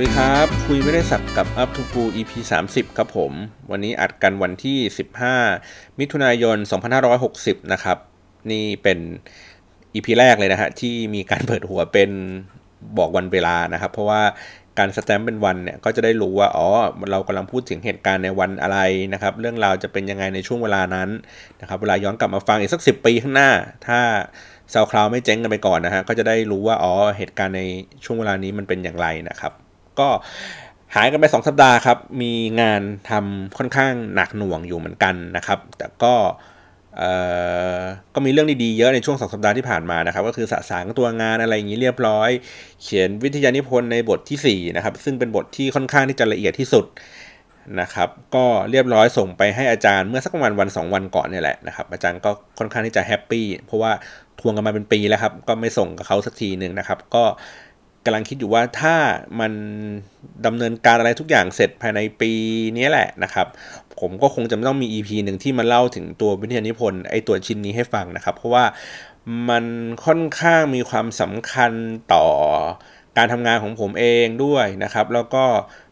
สวัสดีครับ คุยไม่ได้สับกับ Up to Fu EP 30 ครับผม วันนี้อัดกันวันที่ 15 มิถุนายน 2560 นะครับ นี่เป็น EP แรกเลยนะฮะ ที่มีการเปิดหัวเป็นบอกวันเวลานะครับ เพราะว่าการสแตมป์เป็นวันเนี่ย ก็จะได้รู้ว่า อ๋อ เรากำลังพูดถึงเหตุการณ์ในวันอะไรนะครับ เรื่องราวจะเป็นยังไงในช่วงเวลานั้นนะครับ เวลาย้อนกลับมาฟังอีกสัก 10 ปีข้างหน้า ถ้าซาวคลาวไม่เจ๊งกันไปก่อนนะฮะ ก็จะได้รู้ว่า อ๋อ เหตุการณ์ในช่วงเวลานี้มันเป็นอย่างไรนะครับ ก็หายกันไป 2 สัปดาห์ครับ มีงานทำค่อนข้างหนักหน่วงอยู่เหมือนกันนะครับ แต่ก็ก็มีเรื่องดีๆเยอะในช่วงสองสัปดาห์ที่ผ่านมานะครับ ก็คือสะสางตัวงานอะไรอย่างนี้เรียบร้อย เขียนวิทยานิพนธ์ในบทที่4นะครับซึ่งเป็นบทที่ค่อนข้างที่จะละเอียดที่สุดนะครับ ก็เรียบร้อยส่งไปให้อาจารย์เมื่อสักประมาณวัน 2 วันก่อนเนี่ยแหละนะครับ อาจารย์ก็ค่อนข้างที่จะแฮปปี้เพราะว่าทวงกันมาเป็นปีแล้วครับ ก็ไม่ส่งกับเขาสักทีหนึ่งนะครับ ก็ กำลังคิดอยู่ว่าถ้ามันดำเนินการอะไรทุกอย่างเสร็จภายในปีนี้แหละนะครับ ผมก็คงจะต้องมี EP หนึ่งที่มาเล่าถึงตัววิทยานิพนธ์ไอตัวชิ้นนี้ให้ฟังนะครับ เพราะว่ามันค่อนข้างมีความสำคัญต่อการทำงานของผมเองด้วยนะครับ แล้วก็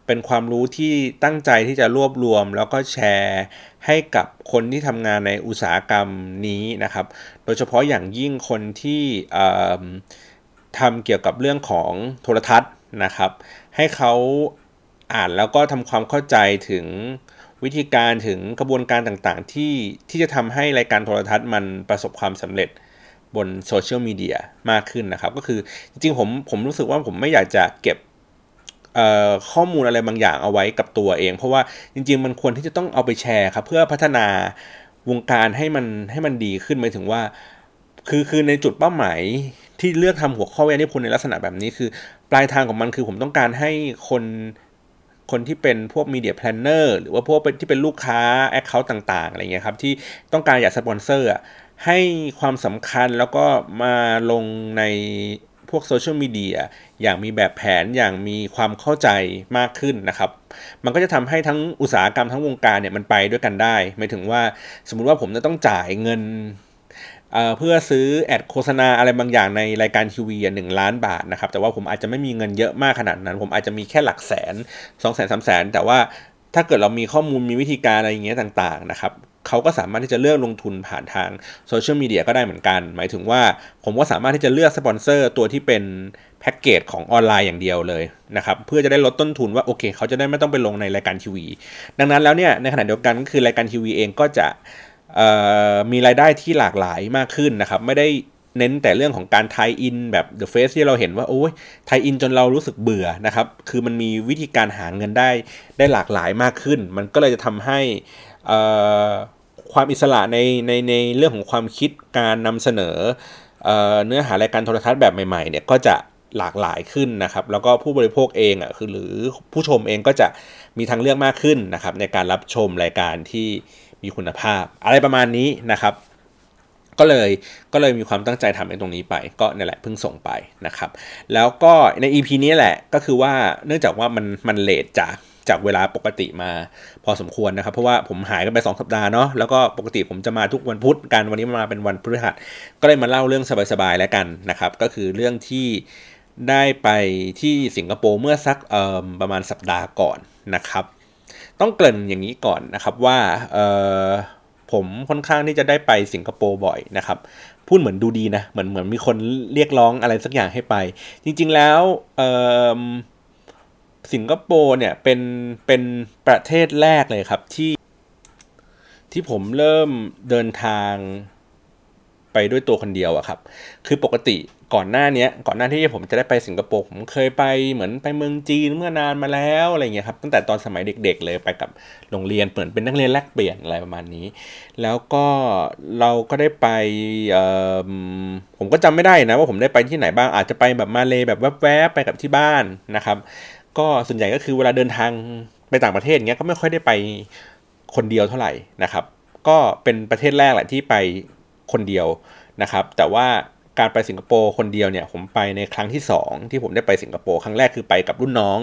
เป็นความรู้ที่ตั้งใจที่จะรวบรวม แล้วก็แชร์ให้กับคนที่ทำงานในอุตสาหกรรมนี้นะครับ โดยเฉพาะอย่างยิ่งคนที่ ทำเกี่ยวกับเรื่องของโทรทัศน์นะครับ ให้เขาอ่านแล้วก็ทำความเข้าใจถึงวิธีการถึงกระบวนการต่างๆ ที่ที่จะทำให้รายการโทรทัศน์มันประสบความสำเร็จบนโซเชียลมีเดียมากขึ้นนะครับ ก็คือจริงๆผมผมรู้สึกว่าผมไม่อยากจะเก็บข้อมูลอะไรบางอย่างเอาไว้กับตัวเอง เพราะว่าจริง ๆ มันควรที่จะต้องเอาไปแชร์ครับ เพื่อพัฒนาวงการให้มันให้มันดีขึ้นหมายถึงว่า คือคือในจุดเป้าหมาย ที่เลือกทำหัวข้อวิทยานิพนธ์ในลักษณะแบบนี้คือ ปลายทางของมันคือผมต้องการให้คนคนที่เป็นพวก media planner หรือว่าพวกที่เป็นลูกค้า account ต่างๆอะไรเงี้ยครับที่ต้องการอยากสปอนเซอร์ให้ความสำคัญแล้วก็มาลงในพวกโซเชียลมีเดียอย่างมีแบบแผนอย่างมีความเข้าใจมากขึ้นนะครับ มันก็จะทำให้ทั้งอุตสาหกรรมทั้งวงการเนี่ยมันไปด้วยกันได้หมายถึงว่าสมมุติว่าผมจะต้องจ่ายเงิน เพื่อซื้อแอดโฆษณาอะไรบางอย่างในรายการทีวีหนึ่งล้านบาทนะครับแต่ว่าผมอาจจะไม่มีเงินเยอะมากขนาดนั้น ผมอาจจะมีแค่หลักแสน2องแสนสามแสนแต่ว่าถ้าเกิดเรามีข้อมูลมีวิธีการอะไรอย่างเงี้ยต่างๆนะครับเขาก็สามารถที่จะเลือกลงทุนผ่านทางโซเชียลมีเดียก็ได้เหมือนกัน หมายถึงว่าผมก็สามารถที่จะเลือกสปอนเซอร์ตัวที่เป็นแพ็กเกจของออนไลน์อย่างเดียวเลยนะครับเพื่อจะได้ลดต้นทุนว่าโอเค เขาจะได้ไม่ต้องไปลงในรายการทีวี ดังนั้นแล้วเนี่ยในขณะเดียวกันก็คือรายการทีวีเองก็จะ มีรายได้ที่หลากหลายมากขึ้นนะครับ ไม่ได้เน้นแต่เรื่องของการไทยอินแบบ The Face ที่เราเห็นว่าโอ้ยไทยอินจนเรารู้สึกเบื่อนะครับ คือมันมีวิธีการหาเงินได้ได้หลากหลายมากขึ้น มันก็เลยจะทำให้ความอิสระในในในเรื่องของความคิดการนำเสนอเนื้อหารายการโทรทัศน์แบบใหม่ๆเนี่ยก็จะหลากหลายขึ้นนะครับ แล้วก็ผู้บริโภคเองอะคือหรือผู้ชมเองก็จะมีทางเลือกมากขึ้นนะครับในการรับชมรายการที่ มีคุณภาพ อะไรประมาณนี้นะครับ ก็เลยก็เลยมีความตั้งใจทำในตรงนี้ไป ก็นี่แหละเพิ่งส่งไปนะครับ แล้วก็ใน EP นี้แหละก็คือว่าเนื่องจากว่ามันมันเลทจากจากเวลาปกติมาพอสมควรนะครับ เพราะว่าผมหายกันไป 2 สัปดาห์เนาะแล้วก็ปกติผมจะมาทุกวันพุธกันวันนี้มาเป็นวันพฤหัส ก็เลยมาเล่าเรื่องสบายๆแล้วกันนะครับ ก็คือเรื่องที่ได้ไปที่สิงคโปร์เมื่อสักประมาณสัปดาห์ก่อนนะครับ ต้องเกริ่นอย่างนี้ก่อนนะครับว่าผมค่อนข้างที่จะได้ไปสิงคโปร์บ่อยนะครับ พูดเหมือนดูดีนะ เหมือนเหมือนมีคนเรียกร้องอะไรสักอย่างให้ไป จริง ๆแล้วสิงคโปร์เนี่ยเป็นเป็นประเทศแรกเลยครับที่ที่ผมเริ่มเดินทางไปด้วยตัวคนเดียวอะครับ คือปกติ ก่อนหน้านี้ก่อนหน้าที่ผมจะได้ไปสิงคโปร์ผมเคยไปเหมือนไปเมืองจีนเมื่อนานมาแล้วอะไรเงี้ยครับตั้งแต่ตอนสมัยเด็ก ๆ เลยไปกับโรงเรียนเปิดเป็นนักเรียนแลกเปลี่ยนอะไรประมาณนี้ แล้วก็เราก็ได้ไปผมก็จำไม่ได้นะว่าผมได้ไปที่ไหนบ้างอาจจะไปแบบมาเลยแบบแวบๆไปกับที่บ้านนะครับ ก็ส่วนใหญ่ก็คือเวลาเดินทางไปต่างประเทศเงี้ยก็ไม่ค่อยได้ไปคนเดียวเท่าไหร่นะครับ ก็เป็นประเทศแรกแหละที่ไปคนเดียวนะครับ แต่ว่า การไปสิงคโปร์คนเดียวเนี่ยผมไปในครั้งที่ 2 ที่ผมได้ไปสิงคโปร์ครั้งแรกคือไปกับรุ่นน้อง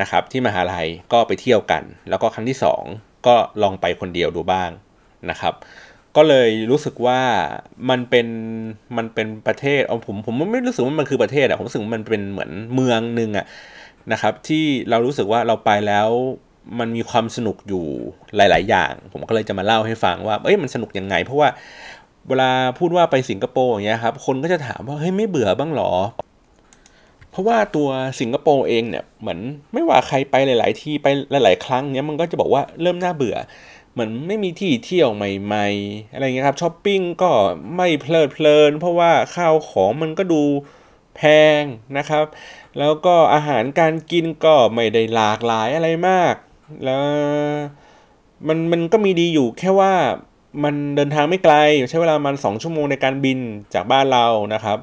นะครับที่มหาลัยก็ไปเที่ยวกัน แล้วก็ครั้งที่ 2 ก็ลองไปคนเดียวดูบ้างนะครับ ก็เลยรู้สึกว่ามันเป็นมันเป็นประเทศเอาผมผมไม่รู้สึกว่ามันคือประเทศอะผมรู้สึกว่ามันเป็นเหมือนเมืองหนึ่งอะนะครับ ที่เรารู้สึกว่าเราไปแล้วมันมีความสนุกอยู่หลาย ๆ อย่าง ผมก็เลยจะมาเล่าให้ฟังว่า เอ้ยมันสนุกยังไง เพราะว่า เวลาพูดว่าไปสิงคโปร์อย่างเงี้ยครับ คนก็จะถามว่าเฮ้ยไม่เบื่อบ้างหรอ เพราะว่าตัวสิงคโปร์เองเนี่ยเหมือนไม่ว่าใครไปหลาย ๆ ที่ไปหลาย ๆ ครั้งเนี้ยมันก็จะบอกว่าเริ่มน่าเบื่อ เหมือนไม่มีที่เที่ยวใหม่ ๆ อะไรเงี้ยครับช้อปปิ้งก็ไม่เพลิดเพลิน เพราะว่าข้าวของมันก็ดูแพงนะครับ แล้วก็อาหารการกินก็ไม่ได้หลากหลายอะไรมาก แล้วมันมันก็มีดีอยู่แค่ว่า มันเดินทางไม่ไกลใช้เวลามันสองชั่วโมงในการบินจากบ้านเรานะครับ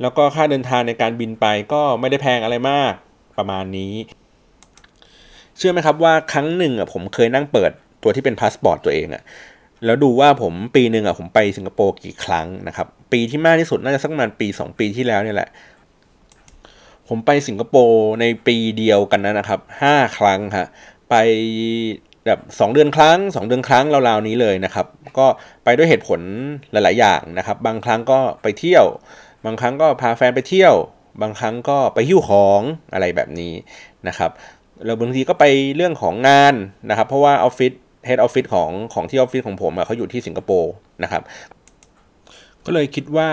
แล้วก็ค่าเดินทางในการบินไปก็ไม่ได้แพงอะไรมากประมาณนี้ เชื่อไหมครับว่าครั้งหนึ่งอะผมเคยนั่งเปิดตัวที่เป็นพาสปอร์ตตัวเองอะแล้วดูว่าผมปีหนึ่งอะผมไปสิงคโปร์กี่ครั้งนะครับ ปีที่มากที่สุดน่าจะสักประมาณปี 2 ปีที่แล้วเนี่ยแหละ ผมไปสิงคโปร์ในปีเดียวกันนะครับห้าครั้งฮะไป แบบสองเดือนครั้งสองเดือนครั้งราวๆนี้เลยนะครับ ก็ไปด้วยเหตุผลหลาย ๆ อย่างนะครับ บางครั้งก็ไปเที่ยว บางครั้งก็พาแฟนไปเที่ยว บางครั้งก็ไปหิ้วของอะไรแบบนี้นะครับแล้วบางทีก็ไปเรื่องของงานนะครับ เพราะว่าออฟฟิศเฮดออฟฟิศของของที่ออฟฟิศของผมเขาอยู่ที่สิงคโปร์นะครับ ก็เลยคิดว่า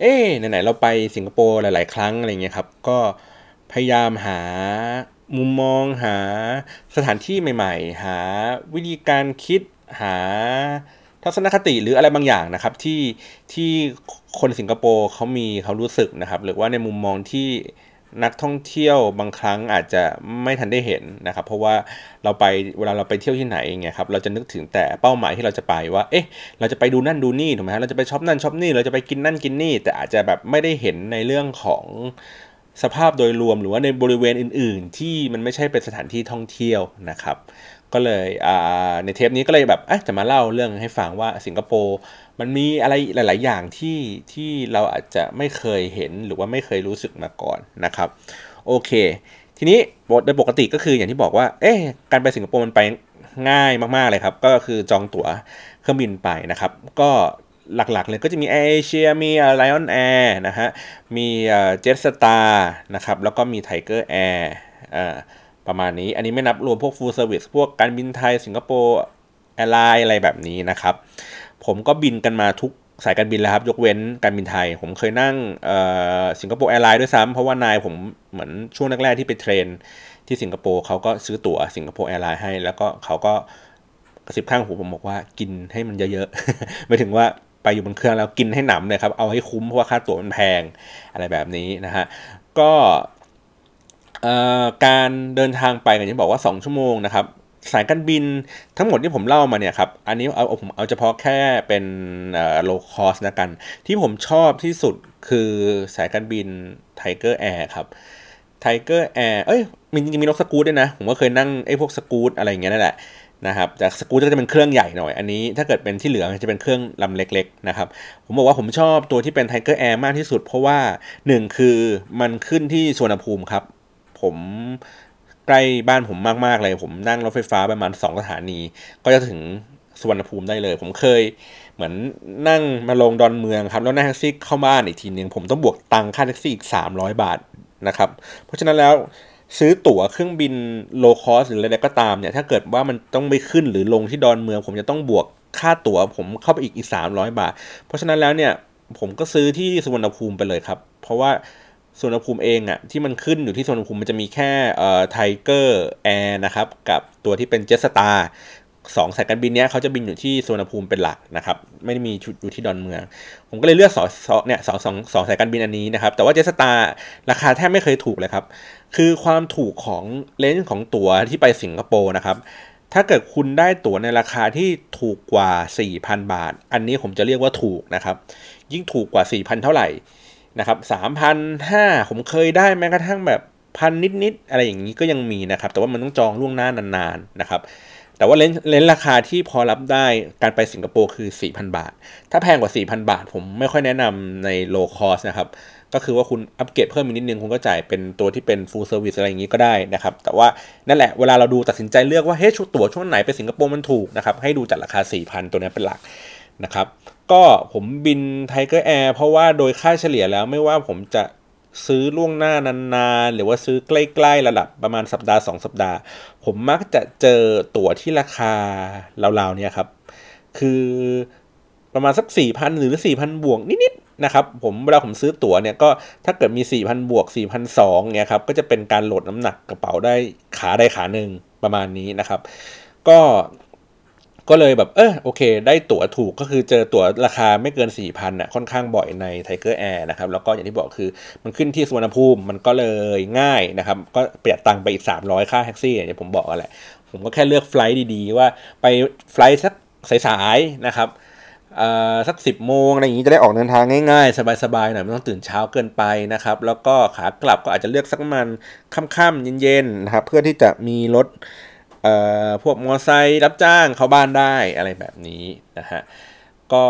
เอ๊ไหนๆเราไปสิงคโปร์หลาย ๆ ครั้งอะไรเงี้ยครับ ก็พยายามหา มุมมองหาสถานที่ใหม่ ๆ หาวิธีการคิดหาทัศนคติหรืออะไรบางอย่างนะครับที่ที่คนสิงคโปร์เขามีเขารู้สึกนะครับ หรือว่าในมุมมองที่นักท่องเที่ยวบางครั้งอาจจะไม่ทันได้เห็นนะครับ เพราะว่าเราไปเวลาเราไปเที่ยวที่ไหนไงครับเราจะนึกถึงแต่เป้าหมายที่เราจะไปว่า เอ๊ะ เราจะไปดูนั่นดูนี่ถูกไหมฮะเราจะไปช็อปนั่นช็อปนี่เราจะไปกินนั่นกินนี่ แต่อาจจะแบบไม่ได้เห็นในเรื่องของ สภาพโดยรวมหรือว่าในบริเวณอื่น ๆ ที่มันไม่ใช่เป็นสถานที่ท่องเที่ยวนะครับ ก็เลยในเทปนี้ก็เลยแบบจะมาเล่าเรื่องให้ฟังว่าสิงคโปร์มันมีอะไรหลาย ๆ อย่างที่ที่เราอาจจะไม่เคยเห็นหรือว่าไม่เคยรู้สึกมาก่อนนะครับโอเค ทีนี้โดยปกติก็คืออย่างที่บอกว่า เอ๊ะการไปสิงคโปร์มันไปง่ายมาก ๆ เลยครับ ก็คือจองตั๋วเครื่องบินไปนะครับ ก็ หลักๆเลยก็จะมีแอร์เอเชียมี Lion Air นะฮะ มี Jetstar นะครับ แล้วก็มี Tiger Airประมาณนี้ อันนี้ไม่นับรวมพวก full service พวกการบินไทย Singapore Airlines อะไรแบบนี้นะครับ ผมก็บินกันมาทุกสายการบินแล้วครับ ยกเว้นการบินไทย ผมเคยนั่ง Singapore Airlines ด้วยซ้ำเพราะว่านายผมเหมือนช่วงแรกๆที่ไป train ที่สิงคโปร์เขาก็ซื้อตั๋ว Singapore Airlines ให้ แล้วก็เขาก็กระซิบข้างหูผมบอกว่ากินให้มันเยอะๆหมายถึงว่า ไปอยู่บนเครื่องแล้วกินให้หนำเลยครับ เอาให้คุ้มเพราะว่าค่าตั๋วมันแพงอะไรแบบนี้นะฮะก็การเดินทางไปอย่างที่บอกว่า 2 ชั่วโมงนะครับสายการบินทั้งหมดที่ผมเล่ามาเนี่ยครับอันนี้เอาผมเอาเฉพาะแค่เป็น low cost แล้วกัน ที่ผมชอบที่สุดคือสายการบิน Tiger Air ครับ Tiger Air เอ้ยมีจริงๆมีรถสกูตด้วยนะ ผมก็เคยนั่งไอ้พวกสกูตอะไรอย่างเงี้ยนั่นแหละ นะครับจากสกูตก็จะเป็นเครื่องใหญ่หน่อย อันนี้ถ้าเกิดเป็นที่เหลือจะเป็นเครื่องลำเล็กๆนะครับ ผมบอกว่าผมชอบตัวที่เป็น Tiger Air มากที่สุด เพราะว่า 1 คือมันขึ้นที่สุวรรณภูมิครับ ผมใกล้บ้านผมมากๆเลย ผมนั่งรถไฟฟ้าประมาณ 2 สถานี ก็จะถึงสุวรรณภูมิได้เลย ผมเคยเหมือนนั่งมาลงดอนเมืองครับ แล้วนั่งแท็กซี่เข้าบ้านอีกทีนึงผมต้องบวกตังค่าแท็กซี่อีก 300 บาทนะครับ เพราะฉะนั้นแล้ว ซื้อตั๋วเครื่องบิน low cost หรืออะไรก็ตามเนี่ยถ้าเกิดว่ามันต้องไปขึ้นหรือลงที่ดอนเมือง ผมจะต้องบวกค่าตั๋วผมเข้าไปอีกอีกสามร้อยบาท เพราะฉะนั้นแล้วเนี่ยผมก็ซื้อที่สุวรรณภูมิไปเลยครับ เพราะว่าสุวรรณภูมิเองอะที่มันขึ้นอยู่ที่สุวรรณภูมิมันจะมีแค่เอ่อ Tiger Air นะครับกับตัวที่เป็น Jetstar สองสายการบินเนี้ยเขาจะบินอยู่ที่สุวรรณภูมิเป็นหลักนะครับ ไม่ได้มีชุดอยู่ที่ดอนเมือง ผมก็เลยเลือกสองเนี่ยสองสองสองสายการบินอันนี้นะครับ แต่ว่า Jetstar ราคาแทบไม่เคยถูกเลยครับ คือความถูกของ range ของตั๋วที่ไปสิงคโปร์นะครับ ถ้าเกิดคุณได้ตั๋วในราคาที่ถูกกว่า 4,000 บาท อันนี้ผมจะเรียกว่าถูกนะครับ ยิ่งถูกกว่า 4,000 เท่าไหร่นะครับ3,000 5ผมเคยได้แม้กระทั่งแบบพันนิดๆอะไรอย่างนี้ก็ยังมีนะครับ แต่ว่ามันต้องจองล่วงหน้านานๆนะครับ แต่ว่า range range ราคาที่พอรับได้การไปสิงคโปร์คือ 4,000 บาท ถ้าแพงกว่า 4,000 บาท ผมไม่ค่อยแนะนำใน low cost นะครับก็คือว่าคุณอัปเกรดเพิ่มอีกนิดนึง คุณก็จ่ายเป็นตัวที่เป็น full service อะไรอย่างนี้ก็ได้นะครับ แต่ว่านั่นแหละเวลาเราดูตัดสินใจเลือกว่าเฮ้ยชุดตั๋วช่วงไหนไปสิงคโปร์มันถูกนะครับ ให้ดูจากราคา 4,000 ตัวนี้เป็นหลักนะครับ ก็ผมบิน Tiger Air เพราะว่าโดยค่าเฉลี่ยแล้วไม่ว่าผมจะ ซื้อล่วงหน้านานๆ หรือว่าซื้อใกล้ๆระดับประมาณสัปดาห์ 2 สัปดาห์ ผมมักจะเจอตั๋วที่ราคาราวๆเนี่ยครับ คือประมาณสัก 4,000 หรือ 4,000 บวกนิดๆนะครับผมเวลาผมซื้อตั๋วเนี่ยก็ถ้าเกิดมี 4,000 บวก 4,200เนี่ยครับก็จะเป็นการโหลดน้ำหนักกระเป๋าได้ขาได้ขาหนึ่งประมาณนี้นะครับ ก็ ก็เลยแบบเออโอเค ได้ตั๋วถูกก็คือเจอตั๋วราคาไม่เกิน 4 0 0 0น่ะค่อนข้างบ่อยใน Tiger Air นะครับแล้วก็อย่างที่บอกคือมันขึ้นที่สุวรรณภูมิมันก็เลยง่ายนะครับก็ประหยัดตังค์ไปอีก 300 ค่าแท็กซี่อย่างผมบอกกันแหละผมก็แค่เลือก flight ดีๆ ว่าไป flight สักสายๆนะครับสักสิบโมงอะไรอย่างนี้จะได้ออกเดินทางง่ายๆ สบายๆหน่อยไม่ต้องตื่นเช้าเกินไปนะครับ แล้วก็ขากลับก็อาจจะเลือกสักมันค่ำๆเย็นๆนะครับเพื่อที่จะมีรถ พวกมอไซค์รับจ้างเข้าบ้านได้อะไรแบบนี้นะฮะก็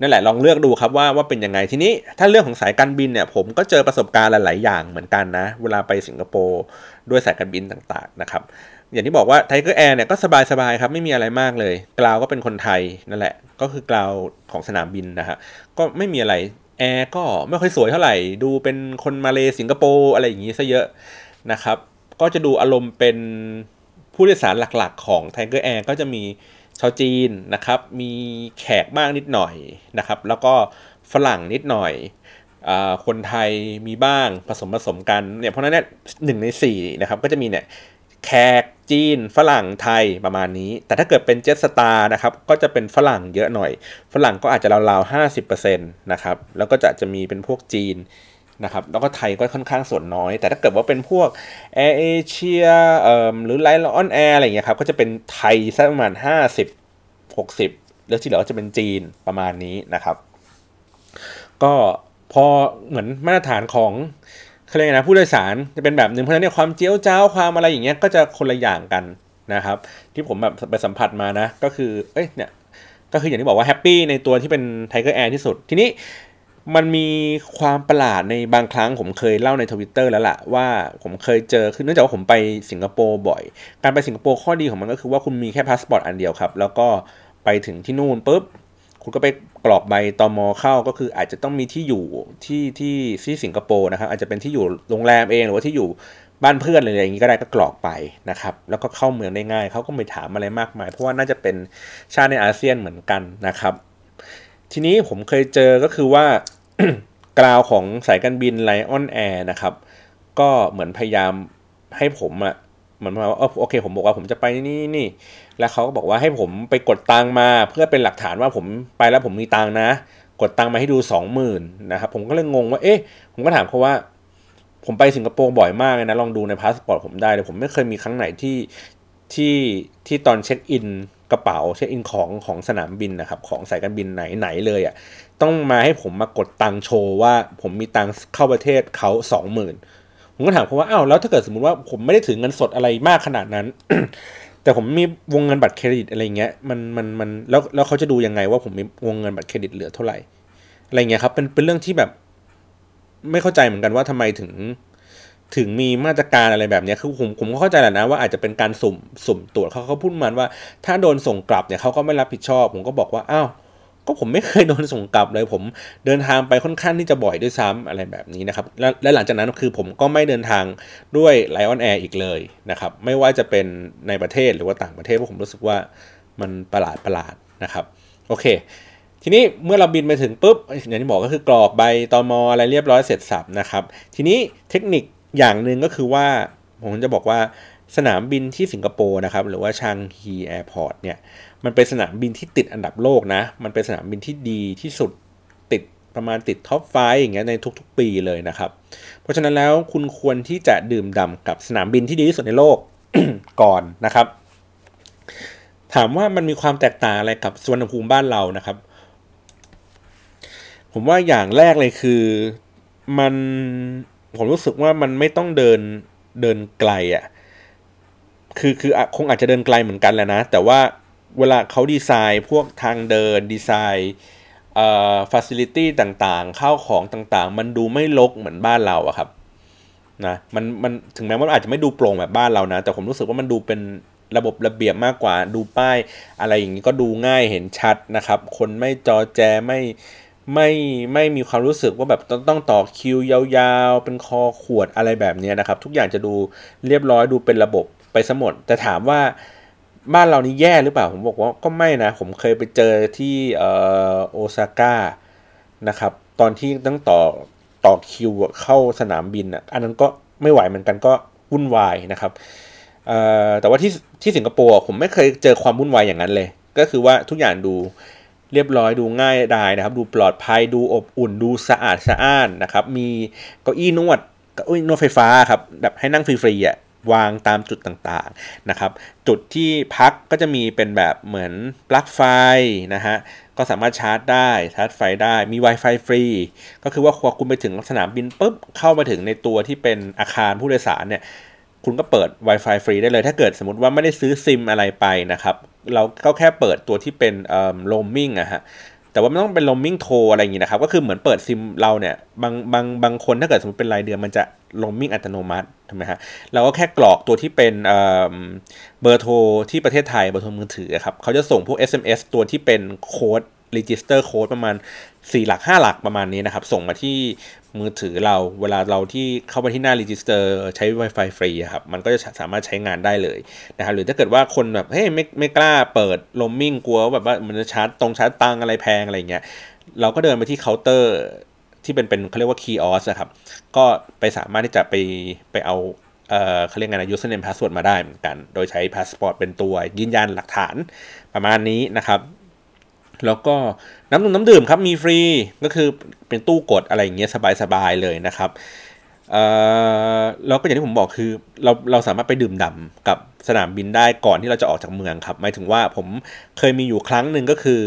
นั่นแหละลองเลือกดูครับว่าว่าเป็นยังไงทีนี้ถ้าเรื่องของสายการบินเนี่ยผมก็เจอประสบการณ์หลาย ๆ อย่างเหมือนกันนะ เวลาไปสิงคโปร์ด้วยสายการบินต่างๆนะครับอย่างที่บอกว่า Tiger Air เนี่ยก็สบายๆครับไม่มีอะไรมากเลย ground ก็เป็นคนไทยนั่นแหละ ก็คือ ground ของสนามบินนะฮะก็ไม่มีอะไรแอร์ก็ไม่ค่อยสวยเท่าไหร่ ดูเป็นคนมาเลสิงคโปร์อะไรอย่างนี้ซะเยอะนะครับ ก็จะดูอารมณ์เป็น ผู้โดยสารหลักๆ ของไทเกอร์แอร์ก็จะมีชาวจีนนะครับ มีแขกบ้างนิดหน่อยนะครับ แล้วก็ฝรั่งนิดหน่อยอคนไทยมีบ้างผสมผสมกันเนี่ยเพราะนั้นเนี่ยหนึ่งในสี่นะครับก็จะมีเนี่ยแขกจีนฝรั่งไทยประมาณนี้ แต่ถ้าเกิดเป็นเจ็ตสตาร์นะครับก็จะเป็นฝรั่งเยอะหน่อย ฝรั่งก็อาจจะราวๆห้าสิบเปอร์เซ็นต์นะครับแล้วก็จะจะมีเป็นพวกจีน นะครับแล้วก็ไทยก็ค่อนข้างส่วนน้อย แต่ถ้าเกิดว่าเป็นพวกแอร์เอเชียหรือไลน์ออนแอร์อะไรอย่างเงี้ยครับก็จะเป็นไทยสักประมาณห้าสิบหกสิบแล้วที่เหลือจะเป็นจีนประมาณนี้นะครับ ก็พอเหมือนมาตรฐานของเขาเรียกนะผู้โดยสารจะเป็นแบบหนึ่งเพราะฉะนั้นเนี่ยความเจี๊ยวจ๊าวความอะไรอย่างเงี้ยก็จะคนละอย่างกันนะครับ ที่ผมแบบไปสัมผัสมานะ ก็คือเอ้ยเนี่ยก็คืออย่างที่บอกว่า happy ในตัวที่เป็นไทเกอร์แอร์ที่สุดทีนี้ มันมีความประหลาดในบางครั้งผมเคยเล่าในทวิตเตอร์แล้วล่ะว่าผมเคยเจอคือเนื่องจากว่าผมไปสิงคโปร์บ่อย การไปสิงคโปร์ข้อดีของมันก็คือว่าคุณมีแค่พาสปอร์ตอันเดียวครับ แล้วก็ไปถึงที่นู่นปุ๊บคุณก็ไปกรอกใบตอมอเข้าก็คืออาจจะต้องมีที่อยู่ที่ที่ที่สิงคโปร์นะครับอาจจะเป็นที่อยู่โรงแรมเองหรือว่าที่อยู่บ้านเพื่อนอะไรอย่างนี้ก็ได้ก็กรอกไปนะครับ แล้วก็เข้าเมืองได้ง่ายเขาก็ไม่ถามอะไรมากมาย เพราะว่าน่าจะเป็นชาติในอาเซียนเหมือนกันนะครับ ทีนี้ผมเคยเจอก็คือว่า กราวของสายการบินไลออนแอร์นะครับ ก็เหมือนพยายามให้ผมอะเหมือนว่าโอเค ผมบอกว่าผมจะไปนี่นี่ แล้วเขาก็บอกว่าให้ผมไปกดตังมา เพื่อเป็นหลักฐานว่าผมไปแล้วผมมีตังนะ กดตังมาให้ดูสองหมื่นนะครับผมก็เลยงงว่า เอ๊ะ ผมก็ถามเขาว่า ผมไปสิงคโปร์บ่อยมากเลยนะ ลองดูในพาสปอร์ตผมได้เลยผมไม่เคยมีครั้งไหนที่ที่ที่ตอนเช็คอินกระเป๋าเช็คอินของของสนามบินนะครับ ของสายการบินไหนไหนเลยอะ่ะ ต้องมาให้ผมมากดตังโชว์ว่าผมมีตังเข้าประเทศเขาสองหมื่นผมก็ถามเขาว่าอ้าวแล้วถ้าเกิดสมมติว่าผมไม่ได้ถือเงินสดอะไรมากขนาดนั้น แต่ผมมีวงเงินบัตรเครดิตอะไรเงี้ยมันมันมันแล้วแล้วเขาจะดูยังไงว่าผมมีวงเงินบัตรเครดิตเหลือเท่าไหร่อะไรเงี้ยครับเป็นเป็นเรื่องที่แบบ ไม่เข้าใจเหมือนกันว่าทำไมถึง ถึงมีมาตรการอะไรแบบนี้คือผมผมก็เข้าใจแหละนะว่าอาจจะเป็นการสุ่มสุ่มตรวจเขาเขาพูดมันว่า ถ้าโดนส่งกลับเนี่ยเขาก็ไม่รับผิดชอบ ผมก็บอกว่าอ้าว ก็ผมไม่เคยโดนส่งกลับเลยผมเดินทางไปค่อนข้างที่จะบ่อยด้วยซ้ำอะไรแบบนี้นะครับและและหลังจากนั้นคือผมก็ไม่เดินทางด้วยไลออนแอร์อีกเลยนะครับไม่ว่าจะเป็นในประเทศหรือว่าต่างประเทศเพราะผมรู้สึกว่ามันประหลาดประหลาดนะครับโอเค ทีนี้เมื่อเราบินไปถึงปุ๊บอย่างที่บอกก็คือกรอกใบตอมออะไรเรียบร้อยเสร็จสรรพนะครับทีนี้เทคนิคอย่างหนึ่งก็คือว่าผมจะบอกว่าสนามบินที่สิงคโปร์นะครับหรือว่า Changi Airport เนี่ย มันเป็นสนามบินที่ติดอันดับโลกนะ มันเป็นสนามบินที่ดีที่สุดติดประมาณติดท็อปไฟอย่างเงี้ยในทุกๆ ปีเลยนะครับ เพราะฉะนั้นแล้วคุณควรที่จะดื่มด่ากับสนามบินที่ดีที่สุดในโลกก่อนนะครับ ถามว่ามันมีความแตกต่างอะไรกับสวนภูมิบ้านเรานะครับ ผมว่าอย่างแรกเลยคือมันผมรู้สึกว่ามันไม่ต้องเดินเดินไกลอะ่ะคือคือคงอาจจะเดินไกลเหมือนกันแหละนะ แต่ว่า เวลาเขาดีไซน์พวกทางเดินดีไซน์เอ่อฟาซิลิตี้ต่างๆ ข้าวของต่างๆ มันดูไม่ลกเหมือนบ้านเราอะครับนะมันมันถึงแม้ว่าอาจจะไม่ดูโปร่งแบบบ้านเรานะ แต่ผมรู้สึกว่ามันดูเป็นระบบระเบียบมากกว่าดูป้าย อะไรอย่างนี้ก็ดูง่ายเห็นชัดนะครับ คนไม่จอแจไม่ไม่ไม่มีความรู้สึกว่าแบบต้องต้องต่อคิวยาวๆ เป็นคอขวดอะไรแบบนี้นะครับ ทุกอย่างจะดูเรียบร้อยดูเป็นระบบไปสมดแต่ถามว่า บ้านเรานี่แย่หรือเปล่า ผมบอกว่าก็ไม่นะ ผมเคยไปเจอที่เออโอซาก้านะครับ ตอนที่ต้องต่อต่อคิวเข้าสนามบินอะอันนั้นก็ไม่ไหวเหมือนกันก็วุ่นวายนะครับแต่ว่าที่ที่สิงคโปร์ผมไม่เคยเจอความวุ่นวายอย่างนั้นเลย ก็คือว่าทุกอย่างดูเรียบร้อยดูง่ายได้นะครับ ดูปลอดภัยดูอบอุ่นดูสะอาดสะอ้านนะครับ มีเก้าอี้นวดเก้าอี้นวดไฟฟ้าครับแบบให้นั่งฟรีๆอะ วางตามจุดต่างๆนะครับ จุดที่พักก็จะมีเป็นแบบเหมือนปลั๊กไฟนะฮะก็สามารถชาร์จได้ชาร์จไฟได้มี Wi-Fi ฟรี ก็คือว่าพอคุณไปถึงสนามบินปุ๊บเข้ามาถึงในตัวที่เป็นอาคารผู้โดยสารเนี่ยคุณก็เปิด Wi-Fi ฟรีได้เลย ถ้าเกิดสมมติว่าไม่ได้ซื้อซิมอะไรไปนะครับ เราก็แค่เปิดตัวที่เป็นเอ่อโรมมิ่งอะฮะแต่ว่าไม่ต้องเป็นโรมมิ่งโทรอะไรอย่างงี้นะครับ ก็คือเหมือนเปิดซิมเราเนี่ยบางบางบางคนถ้าเกิดสมมติเป็นรายเดือนมันจะ โรมมิ่งอัตโนมัติถูกไหมฮะเราก็แค่กรอกตัวที่เป็นเบอร์โทรที่ประเทศไทยเบอร์โทรมือถือครับเขาจะส่งพวก SMS ตัวที่เป็น code register code ประมาณ 4 หลัก 5 หลักประมาณนี้นะครับ ส่งมาที่มือถือเราเวลาเราที่เข้าไปที่หน้า register ใช้ Wi-Fi ฟรีครับ มันก็จะสามารถใช้งานได้เลยนะครับหรือถ้าเกิดว่าคนแบบเฮ้ยไม่ไม่กล้าเปิดโรมมิ่งกลัวแบบว่ามันจะชาร์จตรงชาร์จตังอะไรแพงอะไรเงี้ยเราก็เดินไปที่เคาน์เตอร์ ที่เป็นเป็นเขาเรียกว่า kiosk ครับ ก็ไปสามารถที่จะไปไปเอาเอ่อเขาเรียกไงนะ username password มาได้เหมือนกัน โดยใช้พาสปอร์ตเป็นตัวยืนยันหลักฐานประมาณนี้นะครับ แล้วก็น้ำดื่มน้ำดื่มครับมีฟรีก็คือเป็นตู้กดอะไรอย่างเงี้ยสบายๆเลยนะครับแล้วก็อย่างที่ผมบอกคือเราเราสามารถไปดื่มด่ากับสนามบินได้ก่อนที่เราจะออกจากเมืองครับหมายถึงว่าผมเคยมีอยู่ครั้งหนึ่งก็คือ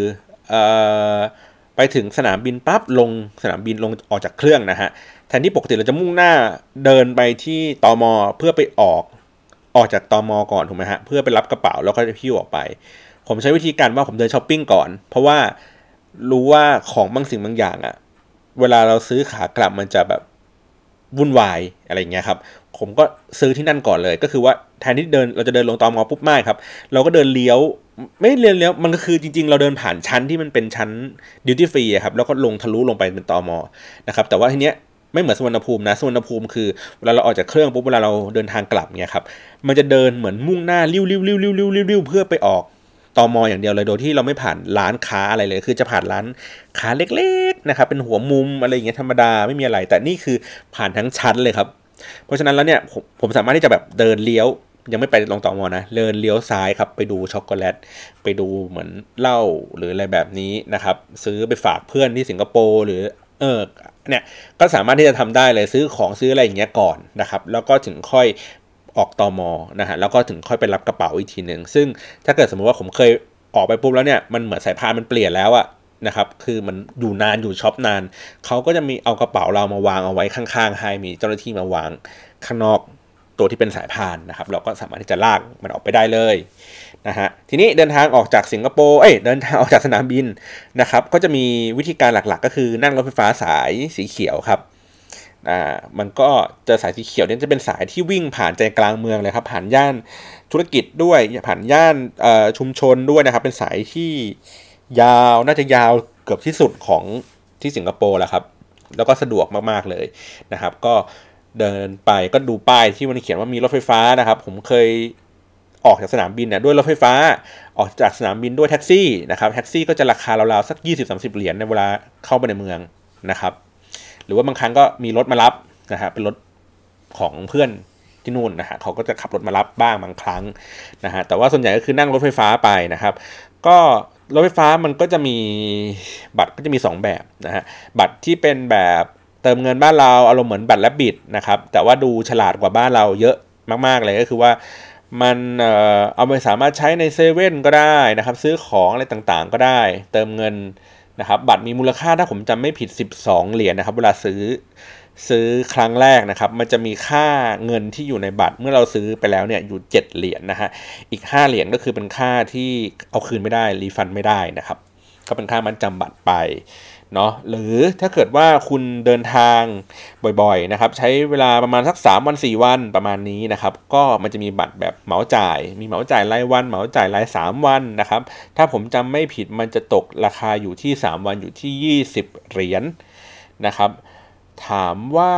อ ไปถึงสนามบินปั๊บลงสนามบินลงออกจากเครื่องนะฮะแทนที่ปกติเราจะมุ่งหน้าเดินไปที่ตอมอเพื่อไปออกออกจากตอมอก่อนถูกไหมฮะเพื่อไปรับกระเป๋าแล้วก็จะพิ้วออกไป ผมใช้วิธีการว่าผมเดินช้อปปิ้งก่อน เพราะว่ารู้ว่าของบางสิ่งบางอย่างอะเวลาเราซื้อขากลับมันจะแบบวุ่นวายอะไรเงี้ยครับ ผมก็ซื้อที่นั่นก่อนเลย ก็คือว่าแทนที่เดินเราจะเดินลงตอมอปุ๊บไม่ครับ เราก็เดินเลี้ยว ไม่เลี้ยวเลี้ยวมันก็คือจริง ๆ เราเดินผ่านชั้นที่มันเป็นชั้นดิวตี้ฟรีครับแล้วก็ลงทะลุลงไปเป็นตอมอนะครับแต่ว่าทีเนี้ยไม่เหมือนสุวนภูมินะสุวนภูมิคือเวลาเราออกจากเครื่องปุ๊บเวลาเราเดินทางกลับเนี่ยครับมันจะเดินเหมือนมุ่งหน้าริ้วริ้วริ้วริ้วริ้วริ้วเพื่อไปออกตอมออย่างเดียวเลยโดยที่เราไม่ผ่านร้านค้าอะไรเลย คือจะผ่านร้านค้าเล็กๆนะครับเป็นหัวมุมอะไรอย่างเงี้ยธรรมดาไม่มีอะไร แต่นี่คือผ่านทั้งชั้นเลยครับ เพราะฉะนั้นแล้วเนี่ยผมผมสามารถที่จะแบบเดินเลี้ยว ยังไม่ไปลงต่อมอนะเดินเลี้ยวซ้ายครับไปดูช็อกโกแลตไปดูเหมือนเหล้าหรืออะไรแบบนี้นะครับ ซื้อไปฝากเพื่อนที่สิงคโปร์หรือเออเนี่ยก็สามารถที่จะทำได้เลยซื้อของซื้ออะไรอย่างเงี้ยก่อนนะครับ แล้วก็ถึงค่อยออกตอมอนะฮะแล้วก็ถึงค่อยไปรับกระเป๋าอีกทีหนึ่งซึ่งถ้าเกิดสมมติว่าผมเคยออกไปปุ๊บแล้วเนี่ยมันเหมือนสายพานมันเปลี่ยนแล้วอะนะครับคือมันอยู่นานอยู่ช็อปนานเขาก็จะมีเอากระเป๋าเรามาวางเอาไว้ข้างๆให้มีเจ้าหน้าที่มาวางข้างนอก ตัวที่เป็นสายพานนะครับ เราก็สามารถที่จะลากมันออกไปได้เลยนะฮะทีนี้เดินทางออกจากสิงคโปร์เอ้ยเดินทางออกจากสนามบินนะครับ ก็จะมีวิธีการหลักๆ ก็คือนั่งรถไฟฟ้าสายสีเขียวครับอ่ามันก็จะสายสีเขียวเนี่ยจะเป็นสายที่วิ่งผ่านใจกลางเมืองเลยครับผ่านย่านธุรกิจด้วยผ่านย่านชุมชนด้วยนะครับ เป็นสายที่ยาวน่าจะยาวเกือบที่สุดของที่สิงคโปร์แล้วครับ แล้วก็สะดวกมากๆเลยนะครับ ก็ เดินไปก็ดูป้ายที่มันเขียนว่ามีรถไฟฟ้านะครับ ผมเคยออกจากสนามบินเนี่ยด้วยรถไฟฟ้า ออกจากสนามบินด้วยแท็กซี่นะครับแท็กซี่ก็จะราคาราวๆสัก 20-30 เหรียญในเวลาเข้าไปในเมืองนะครับ หรือว่าบางครั้งก็มีรถมารับนะฮะเป็นรถของเพื่อนที่นู่นนะฮะเขาก็จะขับรถมารับบ้างบางครั้งนะฮะแต่ว่าส่วนใหญ่ก็คือนั่งรถไฟฟ้าไปนะครับ ก็รถไฟฟ้ามันก็จะมีบัตรก็จะมี 2 แบบนะฮะบัตรที่เป็นแบบ เติมเงินบ้านเราอารมณ์เหมือนบัตรและบิดนะครับ แต่ว่าดูฉลาดกว่าบ้านเราเยอะมาก ๆ เลยก็คือว่ามันเอาไปสามารถใช้ในเซเว่นก็ได้นะครับ ซื้อของอะไรต่างๆ ก็ได้ เติมเงินนะครับ บัตรมีมูลค่าถ้าผมจำไม่ผิด 12 เหรียญนะครับ เวลาซื้อซื้อครั้งแรกนะครับ มันจะมีค่าเงินที่อยู่ในบัตรเมื่อเราซื้อไปแล้วเนี่ยอยู่ 7 เหรียญนนะฮะอีก 5 เหรียญก็คือเป็นค่าที่เอาคืนไม่ได้รีฟันไม่ได้นะครับ ก็ก็เป็นค่ามันจำบัตรไป เนาะหรือถ้าเกิดว่าคุณเดินทางบ่อยๆนะครับใช้เวลาประมาณสัก 3 วัน 4 วันประมาณนี้นะครับก็มันจะมีบัตรแบบเหมาจ่าย มีเหมาจ่ายรายวัน เหมาจ่ายราย 3 วันนะครับถ้าผมจำไม่ผิดมันจะตกราคาอยู่ที่ 3 วันอยู่ที่ 20 เหรียญนนะครับถามว่า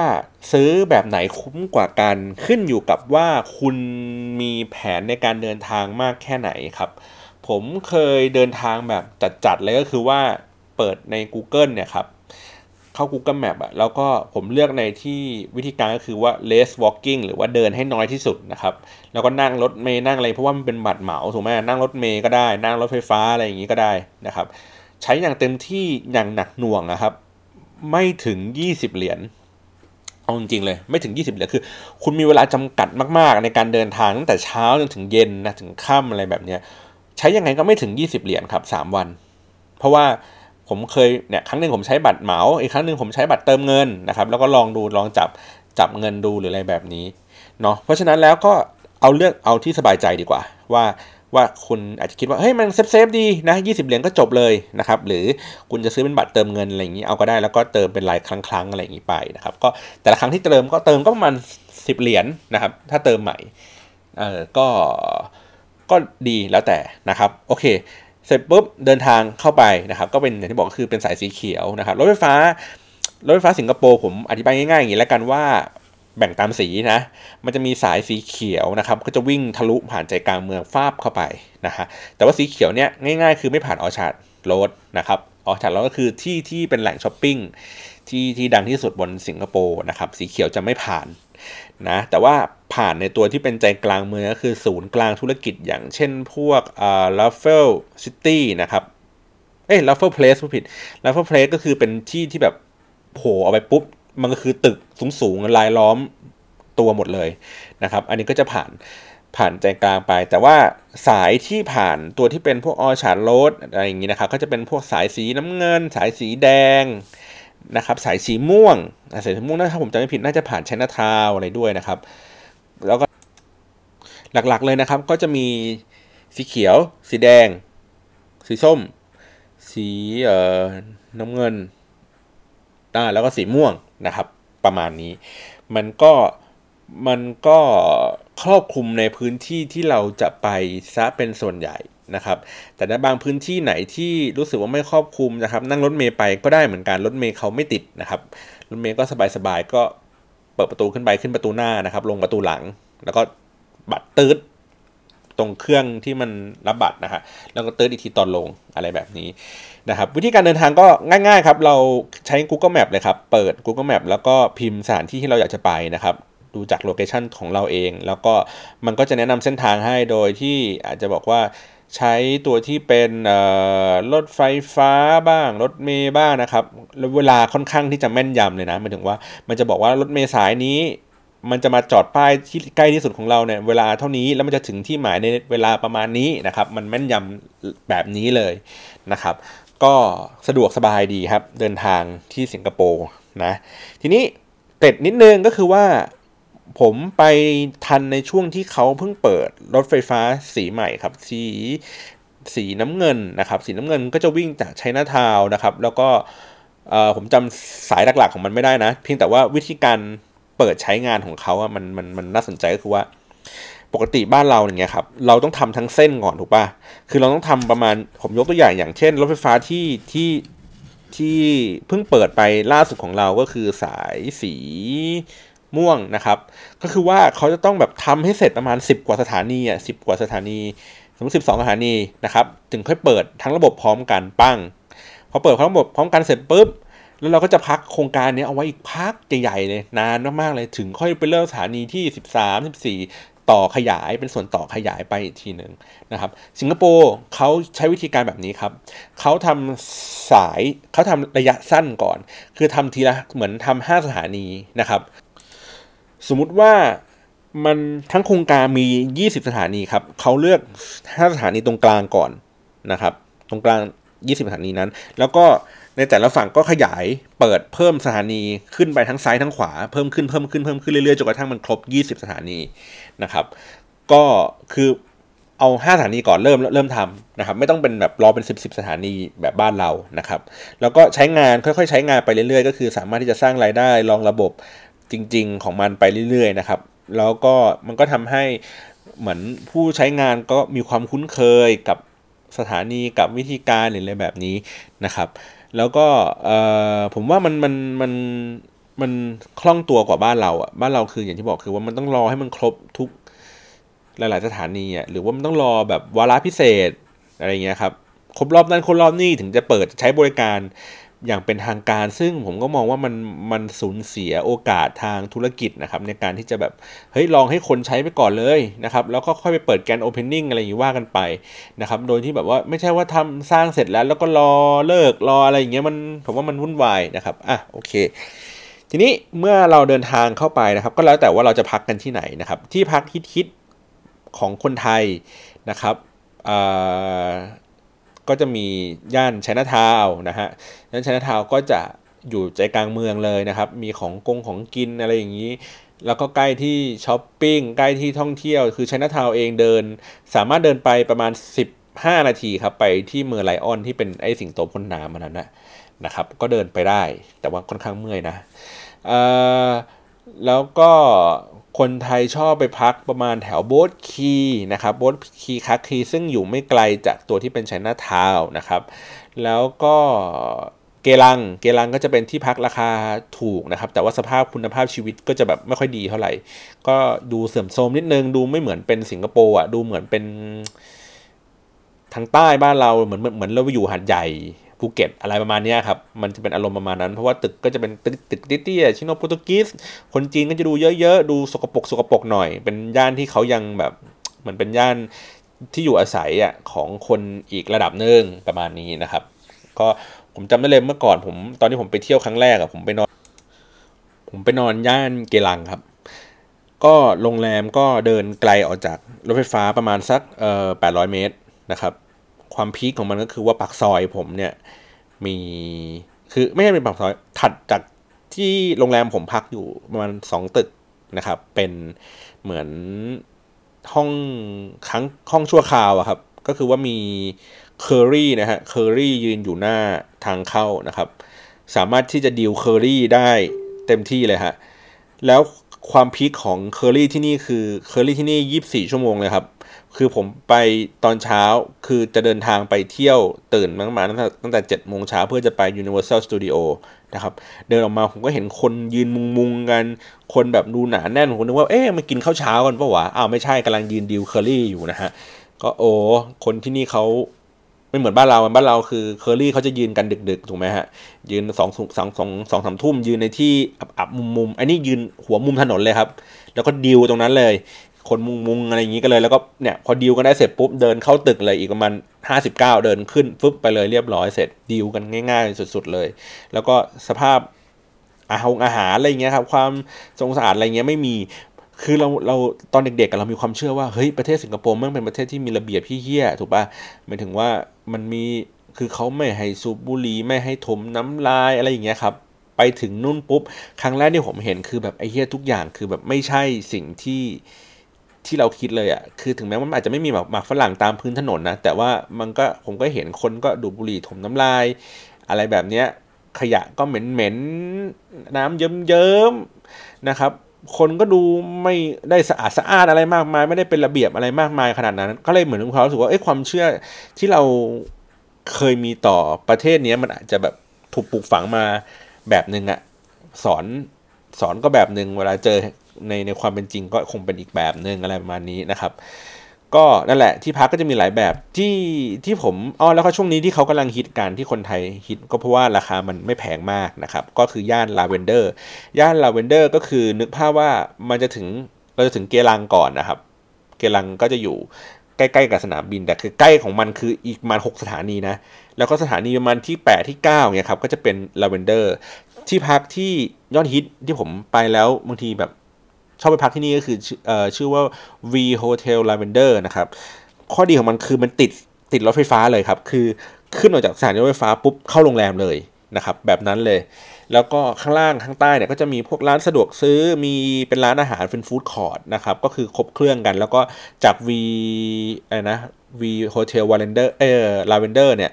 ซื้อแบบไหนคุ้มกว่ากันขึ้นอยู่กับว่าคุณมีแผนในการเดินทางมากแค่ไหนครับ ผมเคยเดินทางแบบจัดๆเลยก็คือว่า เปิดใน Google เนี่ยครับ เข้า Google Map อะแล้วก็ผมเลือกในที่วิธีการก็คือว่า less walking หรือว่าเดินให้น้อยที่สุดนะครับ แล้วก็นั่งรถเมย์นั่งอะไรเพราะว่ามันเป็นบัตรเหมาถูกไหมนั่งรถเมย์ก็ได้ นั่งรถไฟฟ้าอะไรอย่างนี้ก็ได้นะครับ ใช้อย่างเต็มที่อย่างหนักหน่วงนะครับ ไม่ถึง 20 เหรียญเอาจริงเลยไม่ถึง 20เหรียญคือ คุณมีเวลาจำกัดมากๆ ในการเดินทางตั้งแต่เช้าจนถึงเย็นนะถึงค่ำอะไรแบบเนี้ยใช้ยังไงก็ไม่ถึง 20 เหรียญครับ 3 วัน เพราะว่า ผมเคยเนี่ยครั้งหนึ่งผมใช้บัตรเหมาอีกครั้งหนึ่งผมใช้บัตรเติมเงินนะครับแล้วก็ลองดูลองจับจับเงินดูหรืออะไรแบบนี้เนาะเพราะฉะนั้นแล้วก็เอาเลือกเอาที่สบายใจดีกว่า ว่าว่าคุณอาจจะคิดว่าเฮ้ยมัน safe safe ดีนะ20 เหรียญก็จบเลยนะครับหรือคุณจะซื้อเป็นบัตรเติมเงินอะไรอย่างนี้เอาก็ได้แล้วก็เติมเป็นรายครั้งๆอะไรอย่างนี้ไปนะครับก็แต่ละครั้งที่เติมก็เติมก็ประมาณ10 เหรียญนะครับถ้าเติมใหม่เออก็ก็ดีแล้วแต่นะครับโอเค เสร็จปุ๊บเดินทางเข้าไปนะครับ ก็เป็นอย่างที่บอกคือเป็นสายสีเขียวนะครับรถไฟฟ้ารถไฟฟ้าสิงคโปร์ผมอธิบายง่ายๆอย่างนี้แล้วกันว่าแบ่งตามสีนะ มันจะมีสายสีเขียวนะครับ ก็จะวิ่งทะลุผ่านใจกลางเมืองฟาบเข้าไปนะฮะ แต่ว่าสีเขียวเนี่ยง่ายๆ คือไม่ผ่าน Orchard Road นะครับ Orchard Road ก็คือที่ที่เป็นแหล่งช้อปปิ้งที่ที่ดังที่สุดบนสิงคโปร์นะครับ สีเขียวจะไม่ผ่าน นะแต่ว่าผ่านในตัวที่เป็นใจกลางเมืองก็คือศูนย์กลางธุรกิจอย่างเช่นพวกอ่า Raffles City นะครับเอ้ย Raffles Place ผิด Raffles Place ก็คือเป็นที่ที่แบบโผล่เอาไปปุ๊บ มันก็คือตึกสูงๆรายล้อมตัวหมดเลยนะครับ อันนี้ก็จะผ่านผ่านใจกลางไป แต่ว่าสายที่ผ่านตัวที่เป็นพวก Orchard Road อะไรอย่างนี้นะครับ ก็จะเป็นพวกสายสีน้ำเงิน สายสีแดง นะครับสายสีม่วงสายสีม่วงถ้าผมจำไม่ผิดน่าจะผ่านชนะทาวอะไรด้วยนะครับ แล้วก็หลักๆเลยนะครับ ก็จะมีสีเขียว สีแดง สีส้ม สีเอ่อน้ำเงินอ่าแล้วก็สีม่วงนะครับ ประมาณนี้ มันก็มันก็ครอบคลุมในพื้นที่ที่เราจะไปซะเป็นส่วนใหญ่ นะครับแต่ในบางพื้นที่ไหนที่รู้สึกว่าไม่ครอบคลุมนะครับ นั่งรถเมย์ไปก็ได้เหมือนกันรถเมย์เขาไม่ติดนะครับรถเมย์ก็สบายๆก็เปิดประตูขึ้นไปขึ้นประตูหน้านะครับ ลงประตูหลัง แล้วก็บัตรตืดตรงเครื่องที่มันรับบัตรนะฮะแล้วก็ตืดอีกทีตอนลงอะไรแบบนี้นะครับ วิธีการเดินทางก็ง่ายๆครับ เราใช้ Google Map เลยครับ เปิด Google Map แล้วก็พิมพ์สถานที่ที่เราอยากจะไปนะครับ ดูจากโลเคชันของเราเอง แล้วก็มันก็จะแนะนำเส้นทางให้โดยที่อาจจะบอกว่า ใช้ตัวที่เป็นรถไฟฟ้าบ้างรถเมย์บ้างนะครับเวลาค่อนข้างที่จะแม่นยำเลยนะหมายถึงว่ามันจะบอกว่ารถเมย์สายนี้ มันจะมาจอดป้ายที่ใกล้ที่สุดของเราเนี่ยเวลาเท่านี้แล้วมันจะถึงที่หมายในเวลาประมาณนี้นะครับ มันแม่นยำแบบนี้เลยนะครับ ก็สะดวกสบายดีครับเดินทางที่สิงคโปร์นะทีนี้เกร็ดนิดนึงก็คือว่า ผมไปทันในช่วงที่เขาเพิ่งเปิดรถไฟฟ้าสีใหม่ครับ สีสีน้ำเงินนะครับ สีน้ำเงินก็จะวิ่งจากชัยนาทาวนะครับ แล้วก็ผมจำสายหลักๆของมันไม่ได้นะ เพียงแต่ว่าวิธีการเปิดใช้งานของเขาอะมันมันมันน่าสนใจก็คือว่า ปกติบ้านเราอย่างเงี้ยครับเราต้องทำทั้งเส้นก่อนถูกปะคือเราต้องทำประมาณผมยกตัวอย่างอย่างเช่น รถไฟฟ้าที่ที่ที่เพิ่งเปิดไปล่าสุดของเราก็คือสายสี ม่วงนะครับ ก็คือว่าเขาจะต้องแบบทำให้เสร็จประมาณ 10 กว่าสถานีอะสิกว่าสถานี สมมติสิบสองสถานีนะครับถึงค่อยเปิดทั้งระบบพร้อมกันปั้งพอเปิดทั้งระบบพร้อมกันเสร็จปุ๊บแล้วเราก็จะพักโครงการนี้เอาไว้อีกพักใหญ่ๆเลยนานมากๆเลยถึงค่อยไปเริ่มสถานีที่ 13 14 ต่อขยายเป็นส่วนต่อขยายไปอีกทีหนึ่งนะครับ สิงคโปร์เขาใช้วิธีการแบบนี้ครับเขาทำสายเขาทำระยะสั้นก่อน คือทำทีละเหมือนทำห้าสถานีนะครับ สมมุติว่ามันทั้งโครงการมี 20 สถานีครับเขาเลือก 5 สถานีตรงกลางก่อนนะครับ ตรงกลาง 20 สถานีนั้น แล้วก็ในแต่ละฝั่งก็ขยายเปิดเพิ่มสถานีขึ้นไปทั้งซ้ายทั้งขวาเพิ่มขึ้นเพิ่มขึ้นเพิ่มขึ้นเรื่อยๆจนกระทั่งมันครบ 20 สถานีนะครับ ก็คือเอาห้าสถานีก่อนเริ่มเริ่มทำนะครับ ไม่ต้องเป็นแบบรอเป็นสิบสิบสถานีแบบบ้านเรานะครับ แล้วก็ใช้งานค่อยๆ ใช้งานไปเรื่อยๆ ก็คือสามารถที่จะสร้างรายได้รองระบบ จริง ๆ ของมันไปเรื่อยๆนะครับ แล้วก็มันก็ทำให้เหมือนผู้ใช้งานก็มีความคุ้นเคยกับสถานีกับวิธีการหรืออะไรแบบนี้นะครับ แล้วก็ผมว่ามันมันมันมันคล่องตัวกว่าบ้านเราอะบ้านเราคืออย่างที่บอกคือว่ามันต้องรอให้มันครบทุกหลาย ๆ สถานีอะหรือว่ามันต้องรอแบบวาระพิเศษอะไรเงี้ยครับครบรอบนั้นครบรอบนี้ถึงจะเปิดใช้บริการ อย่างเป็นทางการซึ่งผมก็มองว่ามันมันสูญเสียโอกาสทางธุรกิจนะครับในการที่จะแบบเฮ้ยลองให้คนใช้ไปก่อนเลยนะครับแล้วก็ค่อยไปเปิด grand opening อะไรอย่างนี้ว่ากันไปนะครับโดยที่แบบว่าไม่ใช่ว่าทำสร้างเสร็จแล้วแล้วก็รอฤกษ์รออะไรอย่างเงี้ยมันผมว่ามันวุ่นวายนะครับอะโอเค ทีนี้เมื่อเราเดินทางเข้าไปนะครับ ก็แล้วแต่ว่าเราจะพักกันที่ไหนนะครับที่พักฮิตๆของคนไทยนะครับ ก็จะมีย่านชนะทาวนะฮะย่านชนะทาวก็จะอยู่ใจกลางเมืองเลยนะครับ มีของกงของกินอะไรอย่างนี้ แล้วก็ใกล้ที่ช้อปปิ้ง ใกล้ที่ท่องเที่ยว คือชนะทาวเองเดิน สามารถเดินไปประมาณ 15 นาทีครับ ไปที่เมืองไลออนที่เป็นไอสิงโตพ่นน้ำมันนั้นนะนะครับ ก็เดินไปได้ แต่ว่าค่อนข้างเมื่อยนะแล้วก็ คนไทยชอบไปพักประมาณแถวโบสคีนะครับโบสคีคักคีซึ่งอยู่ไม่ไกลจากตัวที่เป็นไชน่าทาวนะครับ แล้วก็เกลัง เกลังก็จะเป็นที่พักราคาถูกนะครับ แต่ว่าสภาพคุณภาพชีวิตก็จะแบบไม่ค่อยดีเท่าไหร่ ก็ดูเสื่อมโทรมนิดนึง ดูไม่เหมือนเป็นสิงคโปร์อะ ดูเหมือนเป็นทางใต้บ้านเราเหมือนเหมือนเราไปอยู่หาดใหญ่ ภูเก็ตอะไรประมาณนี้ครับ มันจะเป็นอารมณ์ประมาณนั้น เพราะว่าตึกก็จะเป็นตึกตึกเตี้ยชิโนโปรตุกีสคนจีนก็จะดูเยอะๆ ดูสกปรกสกปรกหน่อย เป็นย่านที่เขายังแบบเหมือนเป็นย่านที่อยู่อาศัยอะของคนอีกระดับหนึ่งประมาณนี้นะครับ ก็ผมจำได้เลยเมื่อก่อนผมตอนที่ผมไปเที่ยวครั้งแรกอะผมไปนอน ผมไปนอนย่านเกลังครับ ก็โรงแรมก็เดินไกลออกจากรถไฟฟ้าประมาณสักเอ่อแปดร้อยเมตรนะครับ ความพีคของมันก็คือว่าปากซอยผมเนี่ยมีคือไม่ใช่เป็นปากซอยถัดจากที่โรงแรมผมพักอยู่ประมาณสองตึกนะครับ เป็นเหมือนห้องครั้งห้องชั่วคราวอะครับ ก็คือว่ามีเคอรี่นะฮะเคอรี่ยืนอยู่หน้าทางเข้านะครับ สามารถที่จะดีลเคอรี่ได้เต็มที่เลยฮะแล้วความ peak ของเคอรี่ที่นี่คือเคอรี่ที่นี่ยี่บสี่ชั่วโมงเลยครับ คือผมไปตอนเช้าคือจะเดินทางไปเที่ยวตื่นมาตั้งแต่ตั้งแต่เจ็ดโมงเช้าเพื่อจะไป Universal Studio นะครับ เดินออกมาผมก็เห็นคนยืนมุงมุงกัน คนแบบดูหนาแน่นผมนึกว่าเอ๊ะมากินข้าวเช้ากันปะวะอ้าวไม่ใช่กำลังยืนดิวเคอรี่อยู่นะฮะ ก็โอ้คนที่นี่เขาไม่เหมือนบ้านเราบ้านเราคือเคอรี่เขาจะยืนกันดึกๆ ถูกไหมฮะ ยืนสองสองสองสองสามทุ่มยืนในที่อับอับมุมมุมอันนี้ยืนหัวมุมถนนเลยครับ แล้วก็ดิวตรงนั้นเลย คนมุงมุงอะไรอย่างนี้ก็เลยแล้วก็เนี่ยพอดีลกันได้เสร็จปุ๊บเดินเข้าตึกเลยอีกประมาณห้าสิบเก้าเดินขึ้นฟึบไปเลยเรียบร้อยเสร็จดีลกันง่าย ๆ สุด ๆ เลย แล้วก็สภาพอาหารอาหารอะไรเงี้ยครับความสงสารอะไรเงี้ยไม่มีคือเราเราตอนเด็กๆเรามีความเชื่อว่าเฮ้ยประเทศสิงคโปร์มันเป็นประเทศที่มีระเบียบพี่เฮี้ยถูกปะหมายถึงว่ามันมีคือเขาไม่ให้สูบบุหรี่ไม่ให้ถมน้ำลายอะไรอย่างเงี้ยครับไปถึงนู่นปุ๊บ ครั้งแรกที่ผมเห็นคือแบบไอ้เฮี้ยทุกอย่างคือแบบไม่ใช่สิ่งที่ ที่เราคิดเลยอะ่ะคือถึงแม้ว่ามันอาจจะไม่มีหมากหมากฝรั่งตามพื้นถนนนะแต่ว่ามันก็ผมก็เห็นคนก็ดูบุหรี่ถมน้ำลาย อะไรแบบเนี้ยขยะก็เหม็นเหม็นน้ำเยิ้มเยิ้มนะครับ คนก็ดูไม่ได้สะอาดสะอาดอะไรมากมาย ไม่ได้เป็นระเบียบอะไรมากมายขนาดนั้น ก็เลยเหมือนความรู้สึกว่าเอ้ความเชื่อที่เราเคยมีต่อประเทศนี้มันอาจจะแบบถูกปลูกฝังมาแบบหนึ่งอะสอนสอนก็แบบหนึ่งเวลาเจอ ในในความเป็นจริงก็คงเป็นอีกแบบหนึ่งอะไรประมาณนี้นะครับ ก็นั่นแหละที่พักก็จะมีหลายแบบที่ที่ผมอ๋อแล้วก็ช่วงนี้ที่เขากำลังฮิตกันที่คนไทยฮิตก็เพราะว่าราคามันไม่แพงมากนะครับ ก็คือย่านลาเวนเดอร์ย่านลาเวนเดอร์ก็คือนึกภาพว่ามันจะถึงเราจะถึงเกลังก่อนนะครับ เกลังก็จะอยู่ใกล้ๆกับสนามบินแต่คือใกล้ของมันคืออีกประมาณ6สถานีนะ แล้วก็สถานีประมาณที่ 8 ที่9เนี่ยครับก็จะเป็นลาเวนเดอร์ที่พักที่ยอดฮิตที่ผมไปแล้วบางทีแบบ ชอบไปพักที่นี่ก็คือเอ่อชื่อว่า V Hotel Lavender นะครับ ข้อดีของมันคือมันติดติดรถไฟฟ้าเลยครับ คือขึ้นออกจากสถานีรถไฟฟ้าปุ๊บเข้าโรงแรมเลยนะครับ แบบนั้นเลย แล้วก็ข้างล่างข้างใต้เนี่ยก็จะมีพวกร้านสะดวกซื้อมีเป็นร้านอาหารเป็น food court นะครับ ก็คือครบเครื่องกัน แล้วก็จาก V อะไรนะ V Hotel w a l e n d e r เออ Lavender เนี่ย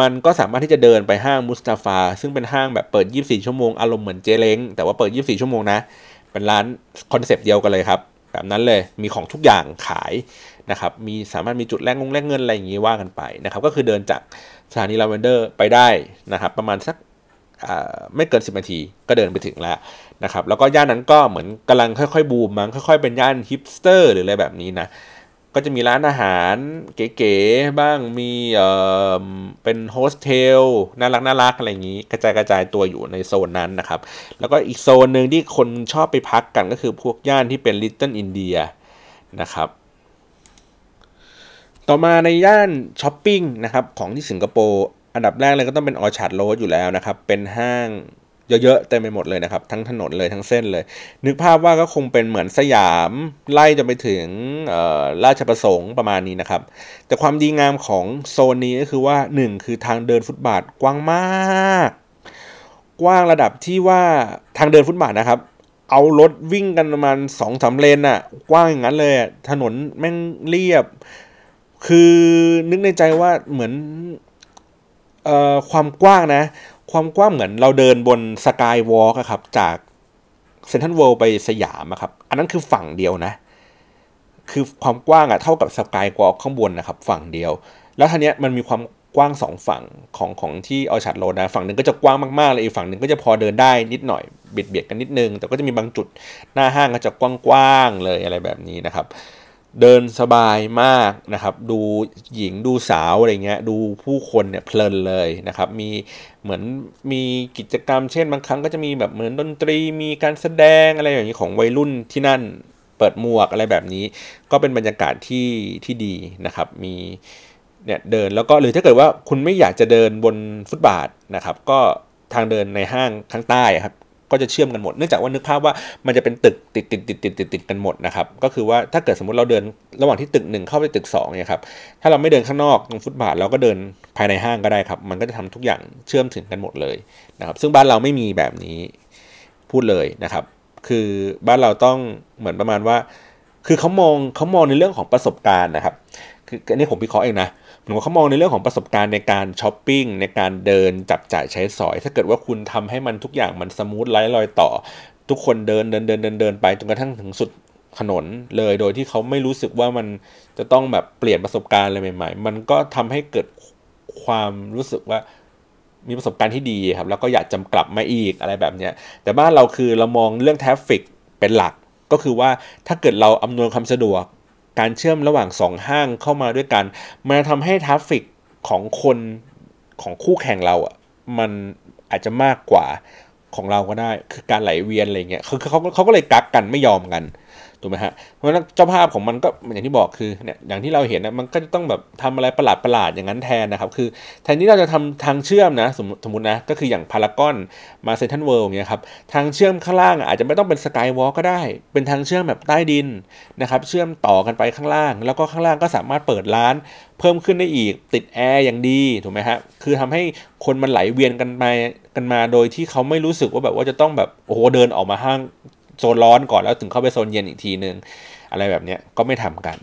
มันก็สามารถที่จะเดินไปห้างมุสตาฟา ซึ่งเป็นห้างแบบเปิด 24 ชั่วโมง อารมณ์เหมือนเจเล้งแต่ว่าเปิด 24 ชั่วโมงนะ เป็นร้าน concept เดียวกันเลยครับ แบบนั้นเลยมีของทุกอย่างขายนะครับมีสามารถมีจุดแลกงงแลกเงินอะไรอย่างนี้ว่ากันไปนะครับ ก็คือเดินจากสถานีลาเวนเดอร์ไปได้นะครับ ประมาณสักไม่เกิน 10นาทีก็เดินไปถึงแล้วนะครับ แล้วก็ย่านนั้นก็เหมือนกำลังค่อยๆ บูมมั้งค่อยๆ เป็นย่านฮิปสเตอร์หรืออะไรแบบนี้นะ ก็จะมีร้านอาหารเก๋ๆบ้างมีเอ่อเป็นโฮสเทลน่ารักน่ารักอะไรอย่างนี้ กระจายกระจายตัวอยู่ในโซนนั้นนะครับ แล้วก็อีกโซนหนึ่งที่คนชอบไปพักกันก็คือพวกย่านที่เป็น Little India นะครับ ต่อมาในย่านช้อปปิ้งนะครับของที่สิงคโปร์อันดับแรกเลยก็ต้องเป็น Orchard Road อยู่แล้วนะครับ เป็นห้าง เยอะๆเต็มไปหมดเลยนะครับ ทั้งถนนเลยทั้งเส้นเลย นึกภาพว่าก็คงเป็นเหมือนสยามไล่จะไปถึงราชประสงค์ประมาณนี้นะครับ แต่ความดีงามของโซนนี้ก็คือว่า 1 คือทางเดินฟุตบาทกว้างมาก กว้างระดับที่ว่าทางเดินฟุตบาทนะครับ เอารถวิ่งกันประมาณสองสามเลนอะกว้างอย่างนั้นเลยถนนแม่งเรียบ คือนึกในใจว่าเหมือนออความกว้างนะ ความกว้างเหมือนเราเดินบนสกายวอล์กครับ จากเซนทรัลเวิลด์ไปสยามครับ อันนั้นคือฝั่งเดียวนะ คือความกว้างอะเท่ากับสกายวอล์กข้างบนนะครับ ฝั่งเดียว แล้วทีเนี้ยมันมีความกว้างสองฝั่งของของที่ Orchard Road นะฝั่งหนึ่งก็จะกว้างมากๆเลยอีกฝั่งหนึ่งก็จะพอเดินได้นิดหน่อยเบียดเบียดกันนิดนึง แต่ก็จะมีบางจุดหน้าห้างก็จะกว้างๆเลยอะไรแบบนี้นะครับ เดินสบายมากนะครับ ดูหญิงดูสาวอะไรเงี้ย ดูผู้คนเนี่ยเพลินเลยนะครับ มีเหมือนมีกิจกรรมเช่นบางครั้งก็จะมีแบบเหมือนดนตรี มีการแสดงอะไรอย่างนี้ของวัยรุ่นที่นั่นเปิดหมวกอะไรแบบนี้ ก็เป็นบรรยากาศที่ที่ดีนะครับ มีเนี่ยเดินแล้วก็หรือถ้าเกิดว่าคุณไม่อยากจะเดินบนฟุตบาทนะครับ ก็ทางเดินในห้างข้างใต้ครับ ก็จะเชื่อมกันหมด เนื่องจากว่านึกภาพว่ามันจะเป็นตึกติดติดติดติดติดติดกันหมดนะครับ ก็คือว่าถ้าเกิดสมมติเราเดินระหว่างที่ตึกหนึ่งเข้าไปตึก2เนี่ยครับ ถ้าเราไม่เดินข้างนอกตรงฟุตบาทเราก็เดินภายในห้างก็ได้ครับ มันก็จะทำทุกอย่างเชื่อมถึงกันหมดเลยนะครับ ซึ่งบ้านเราไม่มีแบบนี้พูดเลยนะครับ คือบ้านเราต้องเหมือนประมาณว่า คือเขามองเขามองในเรื่องของประสบการณ์นะครับ คืออันนี้ผมพิเคราะห์เองนะ หนูเขามองในเรื่องของประสบการณ์ในการช้อปปิ้งในการเดินจับจ่ายใช้สอย ถ้าเกิดว่าคุณทำให้มันทุกอย่างมัน smooth ไร้รอยต่อ ทุกคนเดินเดินเดินเดินเดินไปจนกระทั่งถึงสุดถนนเลยโดยที่เขาไม่รู้สึกว่ามันจะต้องแบบเปลี่ยนประสบการณ์อะไรใหม่ ๆ มันก็ทำให้เกิดความรู้สึกว่ามีประสบการณ์ที่ดีครับ แล้วก็อยากจำกลับมาอีกอะไรแบบเนี้ยแต่บ้านเราคือเรามองเรื่อง traffic เป็นหลักก็คือว่าถ้าเกิดเราอำนวยความสะดวก การเชื่อมระหว่างสองห้างเข้ามาด้วยกันมันทำให้ traffic ของคนของคู่แข่งเราอะมันอาจจะมากกว่าของเราก็ได้ คือการไหลเวียนอะไรเงี้ยคือเขาเขาก็เลยกักกันไม่ยอมกัน ถูกไหมฮะเพราะฉะนั้นเจ้าภาพของมันก็อย่างที่บอกคือเนี่ยอย่างที่เราเห็นนะมันก็จะต้องแบบทำอะไรประหลาดประหลาดอย่างนั้นแทนนะครับ คือแทนที่เราจะทำทางเชื่อมนะสมสมมตินะก็คืออย่างพารากอนมาเซนทันเวิลด์เนี่ยครับทางเชื่อมข้างล่างอาจจะไม่ต้องเป็นสกายวอล์กก็ได้ เป็นทางเชื่อมแบบใต้ดินนะครับเชื่อมต่อกันไปข้างล่าง แล้วก็ข้างล่างก็สามารถเปิดร้าน เพิ่มขึ้นได้อีกติดแอร์อย่างดีถูกไหมฮะคือทำให้คนมันไหลเวียนกันไปกันมาโดยที่เขาไม่รู้สึกว่าแบบว่าจะต้องแบบโอ้โหเดินออกมาห้าง โซนร้อนก่อนแล้วถึงเข้าไปโซนเย็นอีกทีนึง อะไรแบบเนี้ยก็ไม่ทำกัน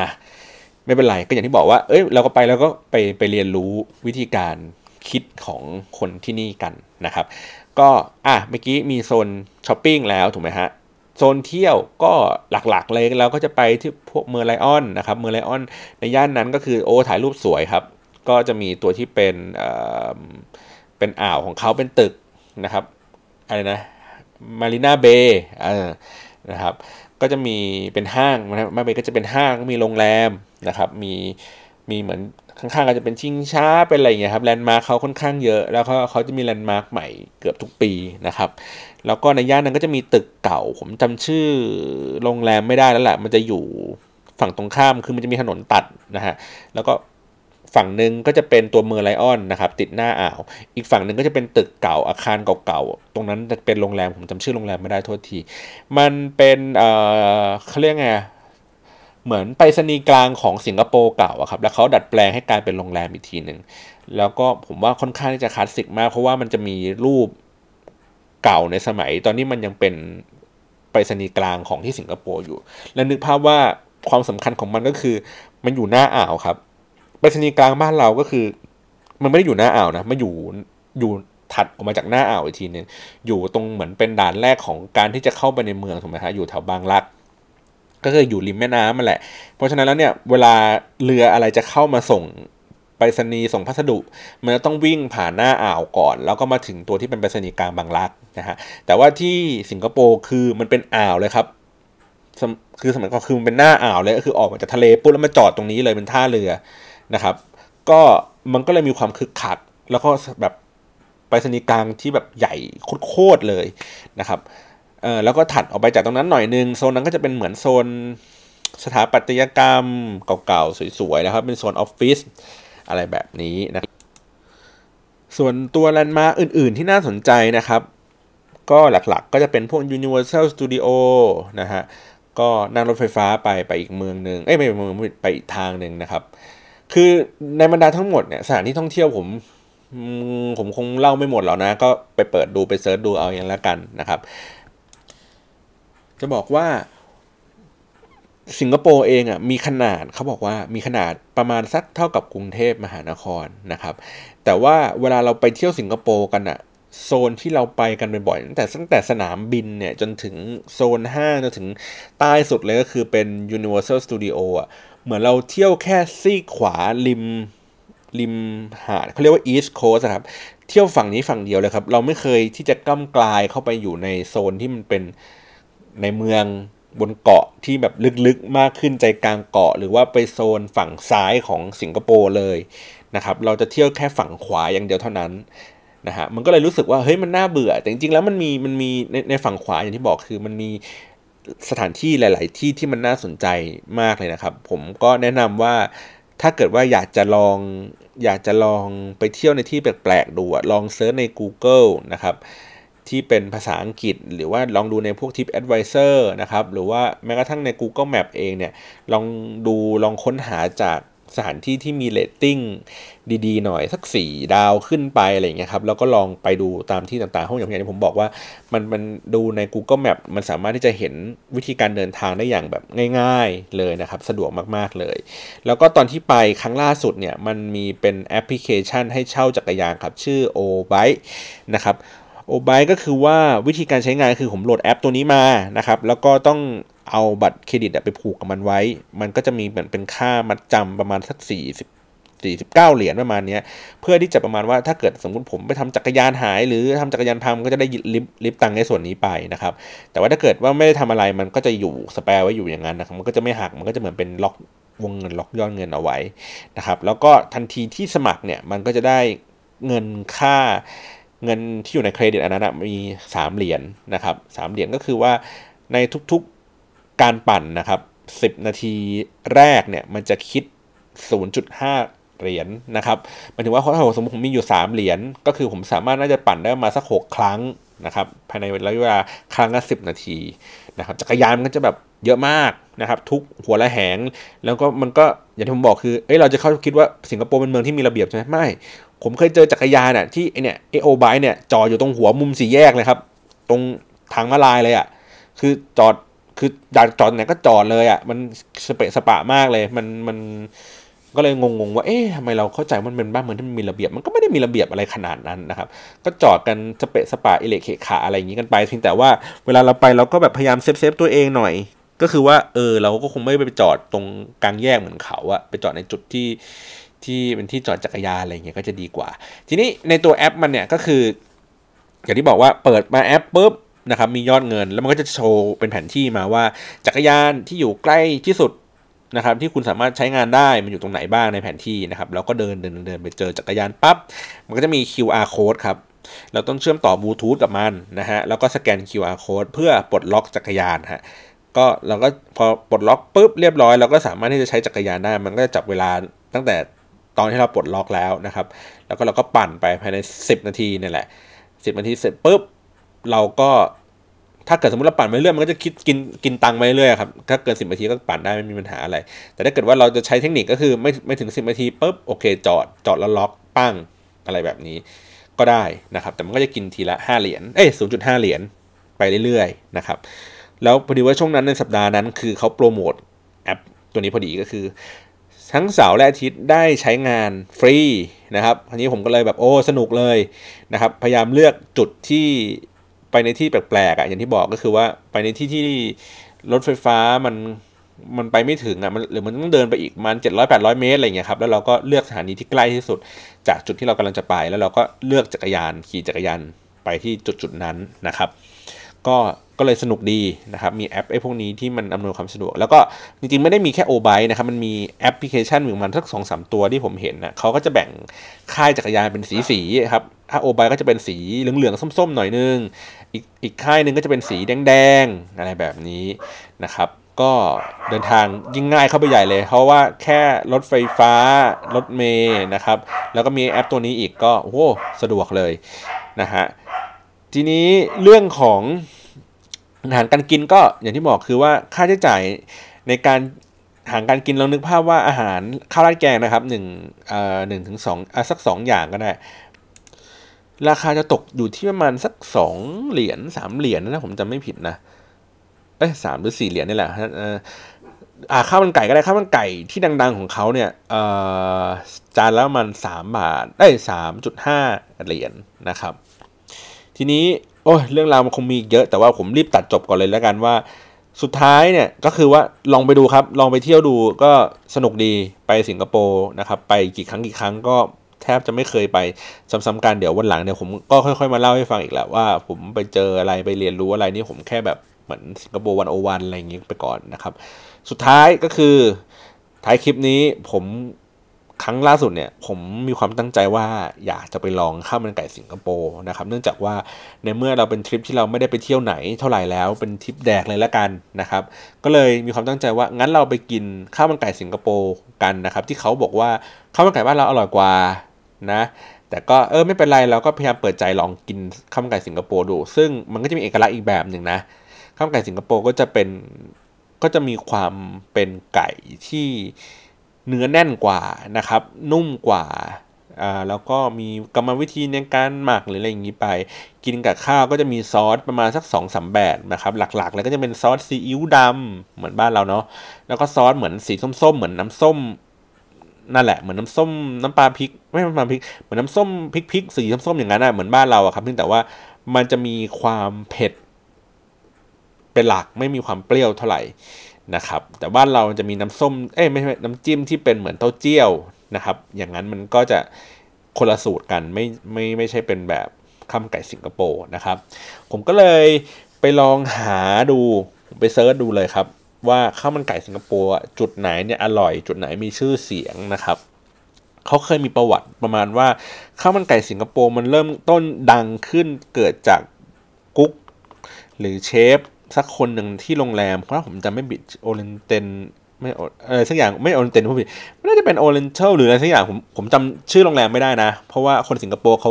นะไม่เป็นไรก็อย่างที่บอกว่า เอ้ยเราก็ไปแล้วก็ไปไปเรียนรู้วิธีการคิดของคนที่นี่กันนะครับ ก็อะเมื่อกี้มีโซนช้อปปิ้งแล้วถูกไหมฮะโซนเที่ยวก็หลักๆเลยเราก็จะไปที่พวก Merlion นะครับ Merlion ในย่านนั้นก็คือโอ้ถ่ายรูปสวยครับ ก็จะมีตัวที่เป็นเอ่อเป็นอ่าวของเขาเป็นตึกนะครับอะไรนะ Marina Bay นะครับก็จะมีเป็นห้างนะ Marina Bay ก็จะเป็นห้างมีโรงแรมนะครับมีมีเหมือนข้างๆก็จะเป็นชิงช้าเป็นอะไรเงี้ยครับ landmark เขาค่อนข้างเยอะ แล้วเขาเขาจะมี landmark ใหม่เกือบทุกปีนะครับแล้วก็ในย่านนั้นก็จะมีตึกเก่า ผมจำชื่อโรงแรมไม่ได้แล้วแหละมันจะอยู่ฝั่งตรงข้ามคือมันจะมีถนนตัดนะฮะแล้วก็ ฝั่งหนึ่งก็จะเป็นตัว Merlion นะครับติดหน้าอ่าว อีกฝั่งหนึ่งก็จะเป็นตึกเก่าอาคารเก่าๆ ตรงนั้นจะเป็นโรงแรม ผมจำชื่อโรงแรมไม่ได้โทษที มันเป็นเอ่อเขาเรียกไงเหมือนไปสนีย์กลางของสิงคโปร์เก่าอะครับแล้วเขาดัดแปลงให้กลายเป็นโรงแรมอีกทีหนึ่งแล้วก็ผมว่าค่อนข้างที่จะคลาสสิกมากเพราะว่ามันจะมีรูปเก่าในสมัย ตอนนี้มันยังเป็นไปรษณีย์กลางของที่สิงคโปร์อยู่ และนึกภาพว่าความสำคัญของมันก็คือ มันอยู่หน้าอ่าวครับ ไปรษณีย์กลางบ้านเราก็คือ มันไม่ได้อยู่หน้าอ่าวนะมันอยู่อยู่ถัดออกมาจากหน้าอ่าวอีกทีนึงอยู่ตรงเหมือนเป็นด่านแรกของการที่จะเข้าไปในเมืองถูกไหมฮะอยู่แถวบางรัก ก็คืออยู่ริมแม่น้ำมันแหละ เพราะฉะนั้นแล้วเนี่ยเวลาเรืออะไรจะเข้ามาส่งไปรษณีย์ส่งพัสดุ มันจะต้องวิ่งผ่านหน้าอ่าวก่อน แล้วก็มาถึงตัวที่เป็นไปรษณีย์กลางบางรักนะฮะแต่ว่าที่สิงคโปร์คือมันเป็นอ่าวเลยครับคือสมัยก่อนคือมันเป็นหน้าอ่าวเลยก็คือออกมาจากทะเลปุ๊บแล้วมาจอดตรงนี้เลยเป็นท่าเรือ นะครับ ก็มันก็เลยมีความคึกคัก แล้วก็แบบไปรษณีกลางที่แบบใหญ่โคตรเลยนะครับเออแล้วก็ถัดออกไปจากตรงนั้นหน่อยนึงโซนนั้นก็จะเป็นเหมือนโซนสถาปัตยกรรมเก่าๆ สวยๆนะครับ เป็นโซนออฟฟิศอะไรแบบนี้นะส่วนตัวแลนด์มาร์กอื่น ๆ ที่น่าสนใจนะครับ ก็หลักๆ ก็จะเป็นพวก Universal Studio นะฮะ ก็นั่งรถไฟฟ้าไปไปอีกเมืองหนึ่งเอ้ยไม่เมืองไปอีกทางหนึ่งนะครับ คือในบรรดาทั้งหมดเนี่ยสถานที่ท่องเที่ยวผมผมคงเล่าไม่หมดหรอกนะ ก็ไปเปิดดูไปเซิร์ชดูเอาอย่างละกันนะครับ จะบอกว่าสิงคโปร์เองอะมีขนาดเขาบอกว่ามีขนาดประมาณสักเท่ากับกรุงเทพมหานครนะครับ แต่ว่าเวลาเราไปเที่ยวสิงคโปร์กันอะโซนที่เราไปกันบ่อยๆตั้งแต่ตั้งแต่สนามบินเนี่ยจนถึงโซนห้างจนถึงใต้สุดเลยก็คือเป็น Universal Studio อะ เหมือนเราเที่ยวแค่ซีกขวาริมริมหาดเขาเรียกว่า East Coast ครับ เที่ยวฝั่งนี้ฝั่งเดียวเลยครับ เราไม่เคยที่จะก้ากลายเข้าไปอยู่ในโซนที่มันเป็นในเมืองบนเกาะที่แบบลึกๆมากขึ้นใจกลางเกาะ หรือว่าไปโซนฝั่งซ้ายของสิงคโปร์เลยนะครับ เราจะเที่ยวแค่ฝั่งขวาอย่างเดียวเท่านั้นนะฮะมันก็เลยรู้สึกว่าเฮ้ยมันน่าเบื่อแต่จริงๆแล้วมันมีมันมีในในฝั่งขวาอย่างที่บอกคือมันมี สถานที่หลาย ๆ ที่ที่มันน่าสนใจมากเลยนะครับ ผมก็แนะนำว่าถ้าเกิดว่าอยากจะลองอยากจะลองไปเที่ยวในที่แปลก ๆ ดูลอง search ใน Google นะครับที่เป็นภาษาอังกฤษ หรือว่าลองดูในพวกทิป Advisor นะครับ หรือว่าแม้กระทั่งใน Google Map เองเนี่ย ลองดูลองค้นหาจาก สถานที่ที่มีเรตติ้งดีๆ หน่อยสัก4ดาวขึ้นไปอะไรเงี้ยครับแล้วก็ลองไปดูตามที่ต่างๆห้องอย่างที่ผมบอกว่า มันมันดูใน Google Map มันสามารถที่จะเห็นวิธีการเดินทางได้อย่างแบบง่าย ๆเลยนะครับ สะดวกมากๆเลย แล้วก็ตอนที่ไปครั้งล่าสุดเนี่ยมันมีเป็นแอปพลิเคชันให้เช่าจักรยานครับ ชื่อ o b i นะครับ oBike ก็คือว่าวิธีการใช้งานคือผมโหลดแอปตัวนี้มานะครับแล้วก็ต้อง เอาบัตรเครดิตไปผูกกับมันไว้ มันก็จะมีเหมือนเป็นค่ามัดจำประมาณสัก4 49เก้าเหรียญประมาณนี้เพื่อที่จะประมาณว่าถ้าเกิดสมมติผมไปทำจักรยานหาย หรือทำจักรยานพังก็จะได้ริบริบตังในส่วนนี้ไปนะครับ แต่ว่าถ้าเกิดว่าไม่ได้ทำอะไรมันก็จะอยู่ spare ไว้อยู่อย่างนั้นนะครับมันก็จะไม่หักมันก็จะเหมือนเป็นล็อกวงเงินล็อกยอดเงินเอาไว้นะครับแล้วก็ทันทีที่สมัครเนี่ยมันก็จะได้เงินค่าเงินที่อยู่ในเครดิตอันนั้นมี 3 เหรียญนนะครับสเหรียญก็คือว่าในทุกๆ การปั่นนะครับ 10 นาทีแรกเนี่ยมันจะคิด 0.5 เหรียญนนะครับหมายถึงว่าถ้าสมมติผมมีอยู่ 3 เหรียญก็คือผมสามารถน่าจะปั่นได้มาสัก 6 ครั้งนะครับภายในระยะเวลาครั้งละ 10 นาทีนะครับจักรยานมันก็จะแบบเยอะมากนะครับทุกหัวละแหง แล้วก็มันก็อย่างที่ผมบอกคือเอ้ยเราจะเข้าคิดว่าสิงคโปร์เป็นเมืองที่มีระเบียบใช่ไหมไม่ ผมเคยเจอจักรยานอะที่ไอเนี่ยไอโอบายเนี่ยจอดอยู่ตรงหัวมุมสี่แยกเลยครับ ตรงทางมาลายเลยอะคือจอด คืออยากจอดไหนก็จอดเลยอะมันสเปะสปะมากเลย มันมันก็เลยงงๆว่าเอ๊ะทำไมเราเข้าใจมันเป็นบ้านเมืองที่มันมีระเบียบ มันก็ไม่ได้มีระเบียบอะไรขนาดนั้นนะครับ ก็จอดกันสเปะสปะอีเหละเขะขะอะไรอย่างนี้กันไปเพียงแต่ว่าเวลาเราไปเราก็แบบพยายาม save save ตัวเองหน่อย ก็คือว่าเออเราก็คงไม่ไปจอดตรงกลางแยกเหมือนเขาอะไปจอดในจุดที่ที่เป็นที่จอดจักรยานอะไรเงี้ยก็จะดีกว่า ทีนี้ในตัวแอปมันเนี่ยก็คือ อย่างที่บอกว่าเปิดมาแอปปุ๊บ นะครับมียอดเงินแล้วมันก็จะโชว์เป็นแผนที่มาว่า จักรยานที่อยู่ใกล้ที่สุดนะครับที่คุณสามารถใช้งานได้มันอยู่ตรงไหนบ้างในแผนที่นะครับแล้วก็เดินเดินเดินไปเจอจักรยานปั๊บมันก็จะมี QR code ครับเราต้องเชื่อมต่อบลูทูธกับมันนะฮะแล้วก็สแกน QR code เพื่อปลดล็อกจักรยานฮะก็เราก็พอปลดล็อกปุ๊บเรียบร้อยเราก็สามารถที่จะใช้จักรยานได้ มันก็จะจับเวลาตั้งแต่ตอนที่เราปลดล็อกแล้วนะครับ แล้วก็เราก็ปั่นไปภายใน 10 นาทีนี่แหละ 10 นาทีเสร็จปุ๊บ เราก็ถ้าเกิดสมมติเราปั่นไปเรื่อยมันก็จะคิดกินกินตังไปเรื่อยครับถ้าเกิน10นาทีก็ปั่นได้ไม่มีปัญหาอะไร แต่ถ้าเกิดว่าเราจะใช้เทคนิคก็คือไม่ไม่ถึง10นาทีปุ๊บโอเค จอดจอดแล้วล็อกปั้งอะไรแบบนี้ ก็ได้นะครับ แต่มันก็จะกินทีละ5เหรียญเอ้ย0.5เหรียญไปเรื่อยๆนะครับแล้วพอดีว่าช่วงนั้นในสัปดาห์นั้นคือเขาโปรโมทแอปตัวนี้พอดีก็คือ ทั้งเสาร์และอาทิตย์ได้ใช้งานฟรีนะครับอันนี้ผมก็เลยแบบโอ้สนุกเลยนะครับพยายามเลือกจุดที่ ไปในที่แปลกๆอะอย่างที่บอกก็คือว่าไปในที่ที่รถไฟฟ้ามันมันไปไม่ถึงอะมันหรือมันต้องเดินไปอีกมันเจ็ดร้อยแปดร้อยเมตรอะไรเงี้ยครับแล้วเราก็เลือกสถานีที่ใกล้ที่สุด จากจุดที่เรากำลังจะไป แล้วเราก็เลือกจักรยานขี่จักรยานไปที่จุดจุดนั้นนะครับ ก็ก็เลยสนุกดีนะครับ มีแอปไอ้พวกนี้ที่มันอำนวยความสะดวก แล้วก็จริงๆไม่ได้มีแค่ oBike นะครับ มันมีแอปพลิเคชันอยู่มันสักสองสามตัวที่ผมเห็นนะเขาก็จะแบ่งค่ายจักรยานเป็นสีสีครับ ถ้า oBike ก็จะเป็นสีเหลืองๆ ส้มๆ หน่อยนึง อีกอีกค่ายหนึ่งก็จะเป็นสีแดงๆอะไรแบบนี้นะครับก็เดินทางยิ่งง่ายเข้าไปใหญ่เลย เพราะว่าแค่รถไฟฟ้า รถเมล์นะครับ แล้วก็มีแอปตัวนี้อีกก็โอ้โหสะดวกเลยนะฮะทีนี้เรื่องของอาหารการกินก็อย่างที่บอกคือว่าค่าใช้จ่ายในการอาหารการกินเรานึกภาพว่าอาหารข้าวราดแกงนะครับหนึ่งเอ่อหนึ่งถึงสองอะสักสองอย่างก็ได้ ราคาจะตกอยู่ที่ประมาณสักสองเหรียญสามเหรียญนะผมจำไม่ผิดนะ เอ้ยสามหรือสี่เหรียญนี่แหละอ่าข้าวมันไก่ก็ได้ข้าวมันไก่ที่ดัง ๆของเขาเนี่ยจานแล้วมันสามบาทได้สามจุดห้าเหรียญนะครับ ทีนี้โอ้ยเรื่องราวมันคงมีเยอะแต่ว่าผมรีบตัดจบก่อนเลยแล้วกันว่าสุดท้ายเนี่ยก็คือว่าลองไปดูครับ ลองไปเที่ยวดูก็สนุกดีไปสิงคโปร์นะครับ ไปกี่ครั้งกี่ครั้งก็ บจะไม่เคยไปซ้ำๆกันเดี๋ยววันหลังเนี่ยผมก็ค่อยๆมาเล่าให้ฟังอีกแหละว่า ผมไปเจออะไรไปเรียนรู้อะไรนี่ผมแค่แบบเหมือนสิงคโปร์วันโอวันอะไรอย่างงี้ไปก่อนนะครับ สุดท้ายก็คือท้ายคลิปนี้ผมครั้งล่าสุดเนี่ยผมมีความตั้งใจว่าอยากจะไปลองข้าวมันไก่สิงคโปร์นะครับเนื่องจากว่าในเมื่อเราเป็นทริปที่เราไม่ได้ไปเที่ยวไหนเท่าไหร่แล้วเป็นทริปแดกเลยละกันนะครับ ก็เลยมีความตั้งใจว่างั้นเราไปกินข้าวมันไก่สิงคโปร์กันนะครับ ที่เขาบอกว่าข้าวมันไก่บ้านเราอร่อยกว่า นะแต่ก็เออไม่เป็นไรเราก็พยายามเปิดใจลองกินข้าวมันไก่สิงคโปร์ดู ซึ่งมันก็จะมีเอกลักษณ์อีกแบบหนึ่งนะข้าวมันไก่สิงคโปร์ก็จะเป็นก็จะมีความเป็นไก่ที่เนื้อแน่นกว่านะครับ นุ่มกว่าอ่าแล้วก็มีกรรมวิธีในการหมักหรืออะไรอย่างนี้ไป กินกับข้าวก็จะมีซอสประมาณสัก2สามแบบนะครับ หลักๆ แล้วก็จะเป็นซอสซีอิ๊วดำเหมือนบ้านเราเนาะแล้วก็ซอสเหมือนสีส้มๆ เหมือนน้ำส้ม นั่นแหละเหมือนน้ำส้มน้ำปลาพริกไม่น้ำปลาพริกเหมือนน้ำส้มพริกพริกสีส้มอย่างนั้นอะเหมือนบ้านเราอะครับเพียงแต่ว่ามันจะมีความเผ็ด เป็นหลักไม่มีความเปรี้ยวเท่าไหร่นะครับ แต่บ้านเราจะมีน้ำส้มเอ้ยไม่ใช่น้ำจิ้มที่เป็นเหมือนเต้าเจี้ยวนะครับ อย่างนั้นมันก็จะคนละสูตรกันไม่ไม่ไม่ใช่เป็นแบบข้าวไก่สิงคโปร์นะครับ ผมก็เลยไปลองหาดูไปเซิร์ชดูเลยครับ ว่าข้าวมันไก่สิงคโปร์จุดไหนเนี่ยอร่อย จุดไหนมีชื่อเสียงนะครับเขาเคยมีประวัติประมาณว่าข้าวมันไก่สิงคโปร์มันเริ่มต้นดังขึ้นเกิดจากกุ๊กหรือเชฟสักคนหนึ่งที่โรงแรมเพราะผมจำไม่ผิด Oriental ไม่อะไรสักอย่างไม่ Oriental พูดผิดไม่น่าจะเป็น Oriental หรืออะไรสักอย่างผมผมจำชื่อโรงแรมไม่ได้นะ เพราะว่าคนสิงคโปร์เขา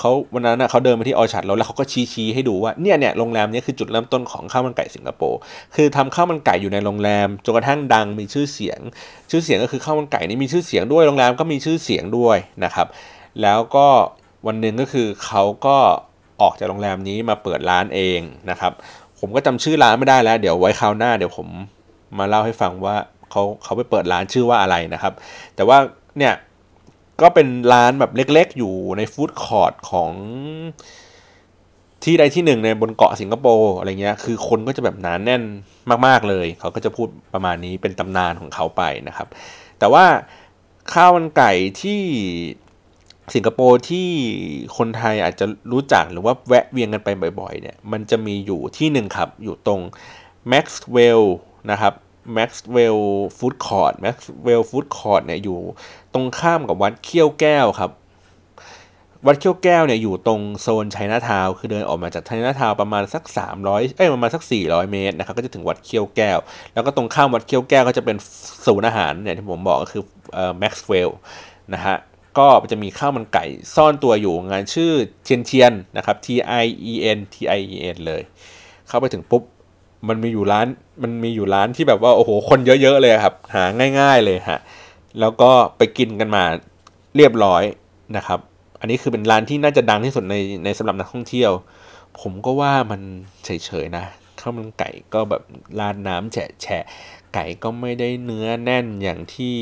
เขาวันนั้นนะเขาเดินมาที่ Orchard แล้วแล้วเขาก็ชี้ชี้ให้ดูว่าเนี่ยเนี่ยโรงแรมนี้คือจุดเริ่มต้นของข้าวมันไก่สิงคโปร์คือทำข้าวมันไก่อยู่ในโรงแรมจนกระทั่งดังมีชื่อเสียง ชื่อเสียงก็คือข้าวมันไก่นี่มีชื่อเสียงด้วยโรงแรมก็มีชื่อเสียงด้วยนะครับแล้วก็วันหนึ่งก็คือเขาก็ออกจากโรงแรมนี้มาเปิดร้านเองนะครับผมก็จำชื่อร้านไม่ได้แล้ว เดี๋ยวไว้คราวหน้าเดี๋ยวผมมาเล่าให้ฟังว่าเขาเขาไปเปิดร้านชื่อว่าอะไรนะครับ แต่ว่าเนี่ย ก็เป็นร้านแบบเล็กๆ อยู่ในฟู้ดคอร์ทของที่ใดที่หนึ่งในบนเกาะสิงคโปร์อะไรเงี้ย คือคนก็จะแบบหนานแน่นมาก ๆเลย เขาก็จะพูดประมาณนี้เป็นตำนานของเขาไปนะครับ แต่ว่าข้าวมันไก่ที่สิงคโปร์ที่คนไทยอาจจะรู้จักหรือว่าแวะเวียนกันไปบ่อยๆ เนี่ย มันจะมีอยู่ที่หนึ่งครับ อยู่ตรง Maxwell นะครับ Maxwell Food Court Maxwell Food Court เนี่ยอยู่ตรงข้ามกับวัดเขี้ยวแก้วครับ วัดเขี้ยวแก้วเนี่ยอยู่ตรงโซนชัยนาทาวคือเดินออกมาจากชัยนาทาวประมาณสัก 300 เอ้ยประมาณสัก 400 เมตรนะครับก็จะถึงวัดเขี้ยวแก้ว แล้วก็ตรงข้ามวัดเขี้ยวแก้วก็จะเป็นศูนย์อาหารเนี่ยที่ผมบอกก็คือเอ่อ Maxwell นะฮะก็จะมีข้าวมันไก่ซ่อนตัวอยู่งานชื่อเทียนเทียนนะครับ T I E N T I E N เลย เข้าไปถึงปุ๊บ มันมีอยู่ร้านมันมีอยู่ร้านที่แบบว่าโอ้โหคนเยอะๆเลยครับ หาง่าย ๆเลยฮะแล้วก็ไปกินกันมาเรียบร้อยนะครับ อันนี้คือเป็นร้านที่น่าจะดังที่สุดในในสำหรับนักท่องเที่ยว ผมก็ว่ามันเฉยๆนะข้าวมันไก่ก็แบบราดน้ำแฉะแฉะไก่ก็ไม่ได้เนื้อแน่นอย่างที่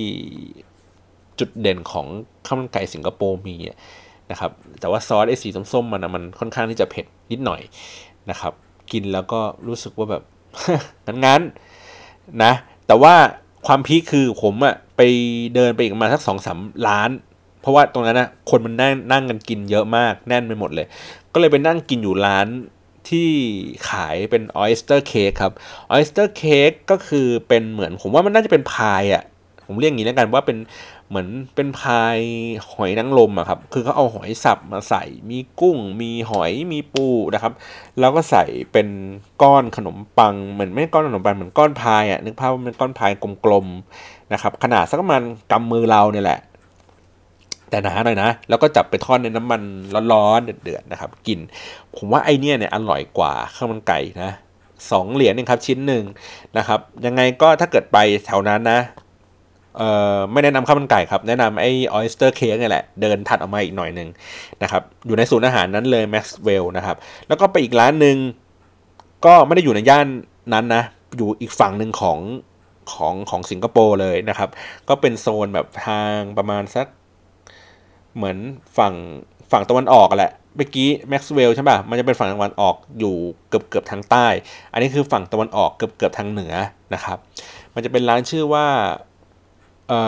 จุดเด่นของข้าวมันไก่สิงคโปร์มีนะครับ แต่ว่าซอสไอ้สีส้มๆมันนะมันค่อนข้างที่จะเผ็ดนิดหน่อยนะครับ กินแล้วก็รู้สึกว่าแบบงั้นๆนะ แต่ว่าความพีคคือผมอะไปเดินไปอีกประมาณสักสองสามร้าน เพราะว่าตรงนั้นนะคนมันนั่งนั่งกันกินเยอะมากแน่นไปหมดเลย ก็เลยไปนั่งกินอยู่ร้านที่ขายเป็นออ y สเตอร์เค้กครับออ y สเตอร์เค้กก็คือเป็นเหมือนผมว่ามันน่าจะเป็นพายอะ่ะผมเรียกอย่างนี้แล้วกันว่าเป็น เหมือนเป็นพายหอยนางรมอะครับ คือเขาเอาหอยสับมาใส่ มีกุ้ง มีหอย มีปูนะครับ แล้วก็ใส่เป็นก้อนขนมปัง เหมือนไม่ก้อนขนมปังเหมือนก้อนพายอะนึกภาพว่าเป็นก้อนพายกลมๆนะครับ ขนาดสักประมาณกำมือเราเนี่ยแหละ แต่หนาหน่อยนะ แล้วก็จับไปทอดในน้ำมันร้อนๆเดือดๆนะครับ กิน ผมว่าไอเนี้ยเนี่ยอร่อยกว่าข้าวมันไก่นะสองเหรียญนึงครับชิ้นหนึ่งนะครับ ยังไงก็ถ้าเกิดไปแถวนั้นนะ เอ่อไม่แนะนำข้าวมันไก่ครับ แนะนำไอ้ oyster cake นี่แหละ เดินถัดออกมาอีกหน่อยหนึ่งนะครับ อยู่ในศูนย์อาหารนั้นเลย Maxwell นะครับ แล้วก็ไปอีกร้านหนึ่งก็ไม่ได้อยู่ในย่านนั้นนะ อยู่อีกฝั่งหนึ่งของของของสิงคโปร์เลยนะครับ ก็เป็นโซนแบบทางประมาณสัก เหมือนฝั่งฝั่งตะวันออกแหละเมื่อกี้แม็กซ์เวลใช่ป่ะ มันจะเป็นฝั่งตะวันออกอยู่เกือบเกือบทางใต้ อันนี้คือฝั่งตะวันออกเกือบเกือบทางเหนือนะครับ มันจะเป็นร้านชื่อว่า เอ่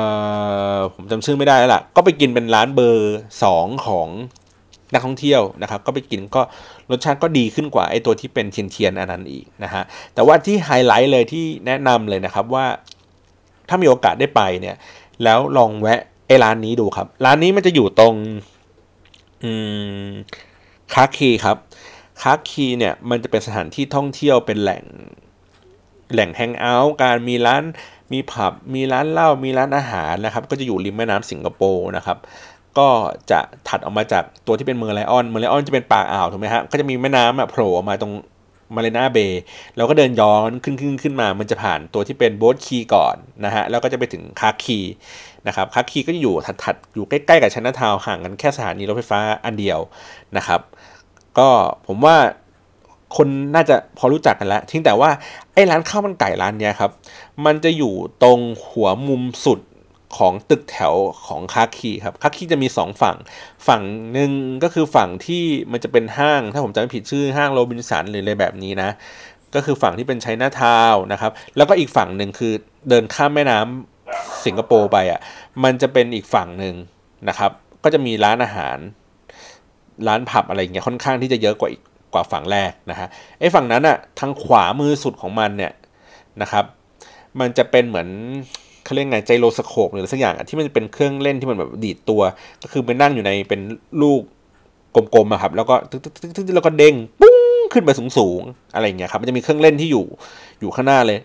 อผมจำชื่อไม่ได้แล้วล่ะ ก็ไปกินเป็นร้านเบอร์สองของนักท่องเที่ยวนะครับ ก็ไปกินก็รสชาติก็ดีขึ้นกว่าไอ้ตัวที่เป็นเทียนเทียนอันนั้นอีกนะฮะแต่ว่าที่ไฮไลท์เลยที่แนะนำเลยนะครับว่า ถ้ามีโอกาสได้ไปเนี่ย แล้วลองแวะไอ้ร้านนี้ดูครับ ร้านนี้มันจะอยู่ตรงอืมคาคีครับคาคีเนี่ยมันจะเป็นสถานที่ท่องเที่ยวเป็นแหล่งแหล่ง hangout กันมีร้าน มีผับมีร้านเหล้ามีร้านอาหารนะครับ ก็จะอยู่ริมแม่น้ำสิงคโปร์นะครับก็จะถัดออกมาจากตัวที่เป็น Merlion Merlion จะเป็นปากอ่าวถูกไหมฮะก็จะมีแม่น้ำอะโผล่ออกมาตรง Marina Bay แล้วก็เดินย้อนขึ้นขึ้นขึ้นมา มันจะผ่านตัวที่เป็น Boat Quay ก่อนนะฮะแล้วก็จะไปถึงคาคีนะครับคาคีก็อยู่ถัดๆอยู่ใกล้ๆกับชันนาทาวห่างกันแค่สถานีรถไฟฟ้าอันเดียวนะครับ ก็ผมว่า คนน่าจะพอรู้จักกันแล้วเพียงแต่ว่าไอ้ร้านข้าวมันไก่ร้านเนี้ยครับ มันจะอยู่ตรงหัวมุมสุดของตึกแถวของคาคีครับคาคีจะมีสองฝั่ง ฝั่งหนึ่งก็คือฝั่งที่มันจะเป็นห้าง ถ้าผมจำไม่ผิดชื่อห้างโรบินสันหรืออะไรแบบนี้นะ ก็คือฝั่งที่เป็นไชน่าทาวนะครับ แล้วก็อีกฝั่งหนึ่งคือเดินข้ามแม่น้ำสิงคโปร์ไปอะ มันจะเป็นอีกฝั่งหนึ่งนะครับ ก็จะมีร้านอาหาร ร้านผับอะไรเงี้ยค่อนข้างที่จะเยอะกว่าอีก กว่าฝั่งแรกนะฮะไอ้ฝั่งนั้นอะทางขวามือสุดของมันเนี่ยนะครับ มันจะเป็นเหมือนเขาเรียกไงไจโรสโคปหรือสักอย่างที่มันจะเป็นเครื่องเล่นที่มันแบบดีดตัว ก็คือไปนั่งอยู่ในเป็นลูกกลมๆอะครับ แล้วก็ตึ๊กๆแล้วก็เด้งปุ้งขึ้นไปสูงๆอะไรเงี้ยครับมันจะมีเครื่องเล่นที่อยู่อยู่ข้างหน้าเลย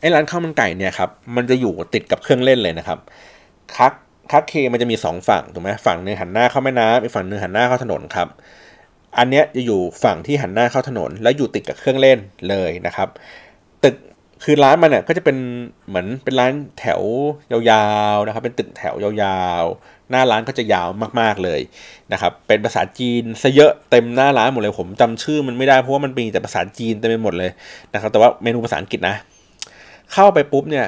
ไอ้ร้านข้าวมันไก่เนี่ยครับมันจะอยู่ติดกับเครื่องเล่นเลยนะครับคักคักเคมันจะมีสองฝั่งถูกไหมฝั่งหนึ่งหันหน้าเข้าแม่น้ำอีกฝั่งหนึ่งหันหน้าเข้าถนนครับ อันเนี้ยจะอยู่ฝั่งที่หันหน้าเข้าถนน แล้วอยู่ติดกับเครื่องเล่นเลยนะครับ ตึกคือร้านมันเนี่ยก็จะเป็นเหมือนเป็นร้านแถวยาวๆนะครับ เป็นตึกแถวยาวๆ หน้าร้านก็จะยาวมากๆเลยนะครับ เป็นภาษาจีนซะเยอะเต็มหน้าร้านหมดเลยผมจำชื่อมันไม่ได้เพราะว่ามันมีแต่ภาษาจีนเต็มไปหมดเลยนะครับ แต่ว่าเมนูภาษาอังกฤษนะ เข้าไปปุ๊บเนี่ย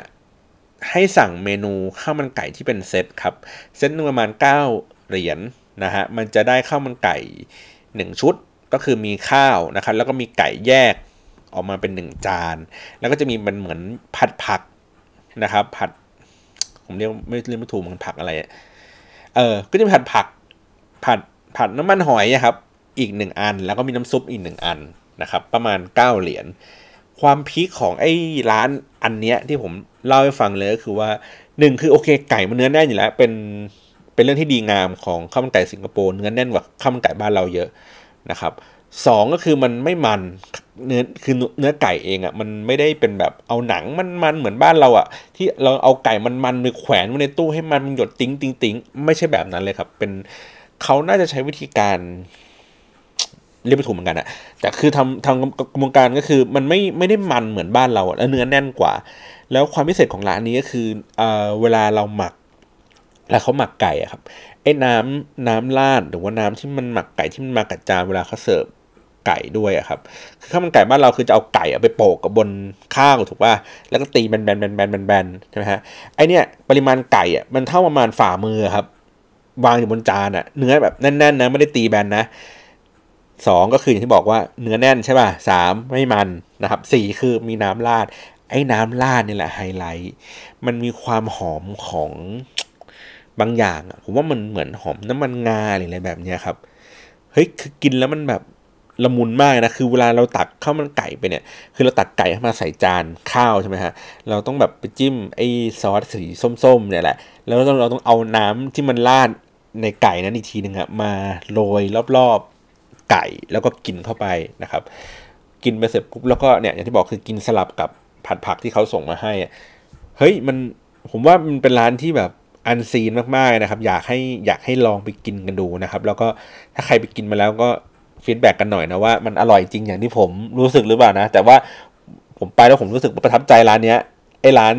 ให้สั่งเมนูข้าวมันไก่ที่เป็นเซตครับ เซตนึงประมาณ 9 เหรียญนะฮะมันจะได้ข้าวมันไก่ 1 ชุดก็คือมีข้าวนะครับแล้วก็มีไก่แยกออกมาเป็น 1 จาน แล้วก็จะมีมันเหมือนผัดผักนะครับผัดผมเรียกไม่เรียกไม่ถูกมันผักอะไรเออก็จะมีผัดผักผัดผัดน้ำมันหอยครับ อีกหนึ่งอัน แล้วก็มีน้ำซุปอีกหนึ่งอันนะครับ ประมาณ 9 เหรียญความพีคของไอ้ร้านอันเนี้ยที่ผมเล่าให้ฟังเลยก็คือว่าหนึ่งคือโอเคไก่มันเนื้อแน่นอยู่แล้ว เป็น เป็นเรื่องที่ดีงามของข้าวมันไก่สิงคโปร์เนื้อแน่นกว่าข้าวมันไก่บ้านเราเยอะนะครับสองก็คือมันไม่มันเนื้อคือเนื้อไก่เองอะ่ะมันไม่ได้เป็นแบบเอาหนังมันมันเหมือนบ้านเราอะ่ะ ที่เราเอาไก่มันมันไปแขวนไว้ในตู้ให้มันมันหยดติ้งติ้งติ้งไม่ใช่แบบนั้นเลยครับ เป็นเขาน่าจะใช้วิธีการเรียกไม่ถูกเหมือนกันอะแต่คือทำทำกระบวนการก็คือมันไม่ไม่ได้มันเหมือนบ้านเราแล้วเนื้อแน่นกว่า แล้วความพิเศษของร้านนี้ก็คือเอ่อเวลาเราหมัก แล้วเขาหมักไก่อะครับไอ้น้ำน้ำราดหรือว่าน้ำที่มันหมักไก่ที่มันมากับจานเวลาเขาเสิร์ฟไก่ด้วยอะครับคือข้าวมันไก่บ้านเราคือจะเอาไก่ไปโปะกับบนข้าวถูกป่ะแล้วก็ตีแบนแบนแบนแบนแบนใช่ไหมฮะไอเนี้ยปริมาณไก่อะมันเท่าประมาณฝ่ามือครับ วางอยู่บนจานอะเนื้อแบบแน่นๆนะไม่ได้ตีแบนนะสองก็คืออย่างที่บอกว่าเนื้อแน่นใช่ป่ะสามไม่มันนะครับสี่คือมีน้ำราดไอ้น้ำราดนี่แหละไฮไลท์ มันมีความหอมของ บางอย่างอะผมว่ามันเหมือนหอมน้ำมันงาหรืออะไรแบบเนี้ยครับเฮ้ยคือกินแล้วมันแบบละมุนมากนะคือเวลาเราตักข้าวมันไก่ไปเนี่ย คือเราตักไก่มาใส่จานข้าวใช่ไหมฮะเราต้องแบบไปจิ้มไอ้ซอสสีส้มๆเนี่ยแหละ แล้วเราต้องเราต้องเอาน้ำที่มันราดในไก่นั้นอีกทีหนึ่งอะมาโรยรอบๆไก่แล้วก็กินเข้าไปนะครับ กินไปเสร็จปุ๊บแล้วก็เนี่ยอย่างที่บอกคือกินสลับกับผัดผักที่เขาส่งมาให้เฮ้ยมันผมว่ามันเป็นร้านที่แบบ unseen มากๆนะครับ อยากให้อยากให้ลองไปกินกันดูนะครับ แล้วก็ถ้าใครไปกินมาแล้วก็ feedback กันหน่อยนะว่ามันอร่อยจริงอย่างที่ผมรู้สึกหรือเปล่านะ แต่ว่าผมไปแล้วผมรู้สึกประทับใจร้านเนี้ยไอ้ร้าน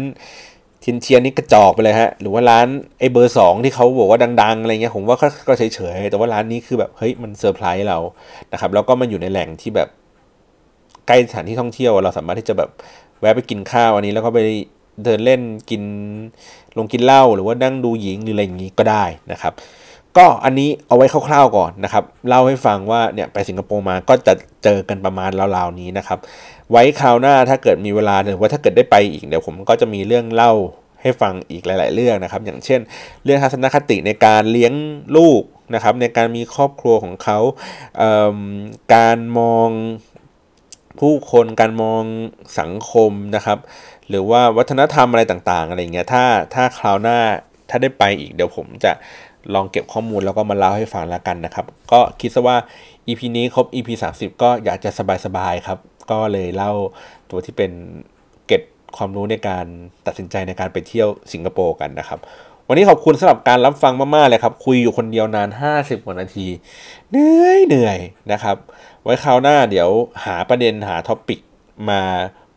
ทินเชียนนี่กระจอกไปเลยฮะ หรือว่าร้านไอ้เบอร์สองที่เขาบอกว่าดัง ๆ อะไรเงี้ยผมว่าก็เฉยๆแต่ว่าร้านนี้คือแบบเฮ้ยมันเซอร์ไพรส์เรานะครับ แล้วก็มันอยู่ในแหล่งที่แบบใกล้สถานที่ท่องเที่ยวเราสามารถที่จะแบบแวะไปกินข้าวอันนี้แล้วก็ไป เดินเล่นกินลงกินเหล้าหรือว่านั่งดูหญิงหรืออะไรอย่างนี้ก็ได้นะครับ ก็อันนี้เอาไว้คร่าวๆก่อนนะครับเล่าให้ฟังว่าเนี่ยไปสิงคโปร์มาก็จะเจอกันประมาณราวๆนี้นะครับ ไว้คราวหน้าถ้าเกิดมีเวลาหรือว่าถ้าเกิดได้ไปอีกเดี๋ยวผมก็จะมีเรื่องเล่าให้ฟังอีกหลาย ๆ เรื่องนะครับ อย่างเช่น เรื่องทัศนคติในการเลี้ยงลูกนะครับในการมีครอบครัวของเขาเการมองผู้คนการมองสังคมนะครับ หรือว่าวัฒนธรรมอะไรต่างๆอะไรเงี้ยถ้าถ้าคราวหน้าถ้าได้ไปอีกเดี๋ยวผมจะลองเก็บข้อมูลแล้วก็มาเล่าให้ฟังแล้วกันนะครับ ก็คิดซะว่า EP นี้ครบ EP 30 ก็อยากจะสบายๆครับ ก็เลยเล่าตัวที่เป็นเก็บความรู้ในการตัดสินใจในการไปเที่ยวสิงคโปร์กันนะครับ วันนี้ขอบคุณสำหรับการรับฟังมากๆเลยครับ คุยอยู่คนเดียวนาน 50กว่านาที เหนื่อยเหนื่อยนะครับ ไว้คราวหน้าเดี๋ยวหาประเด็นหาท็อปิกมา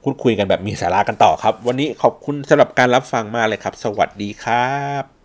พูดคุยกันแบบมีสาระกันต่อครับ วันนี้ขอบคุณสำหรับการรับฟังมากเลยครับ สวัสดีครับ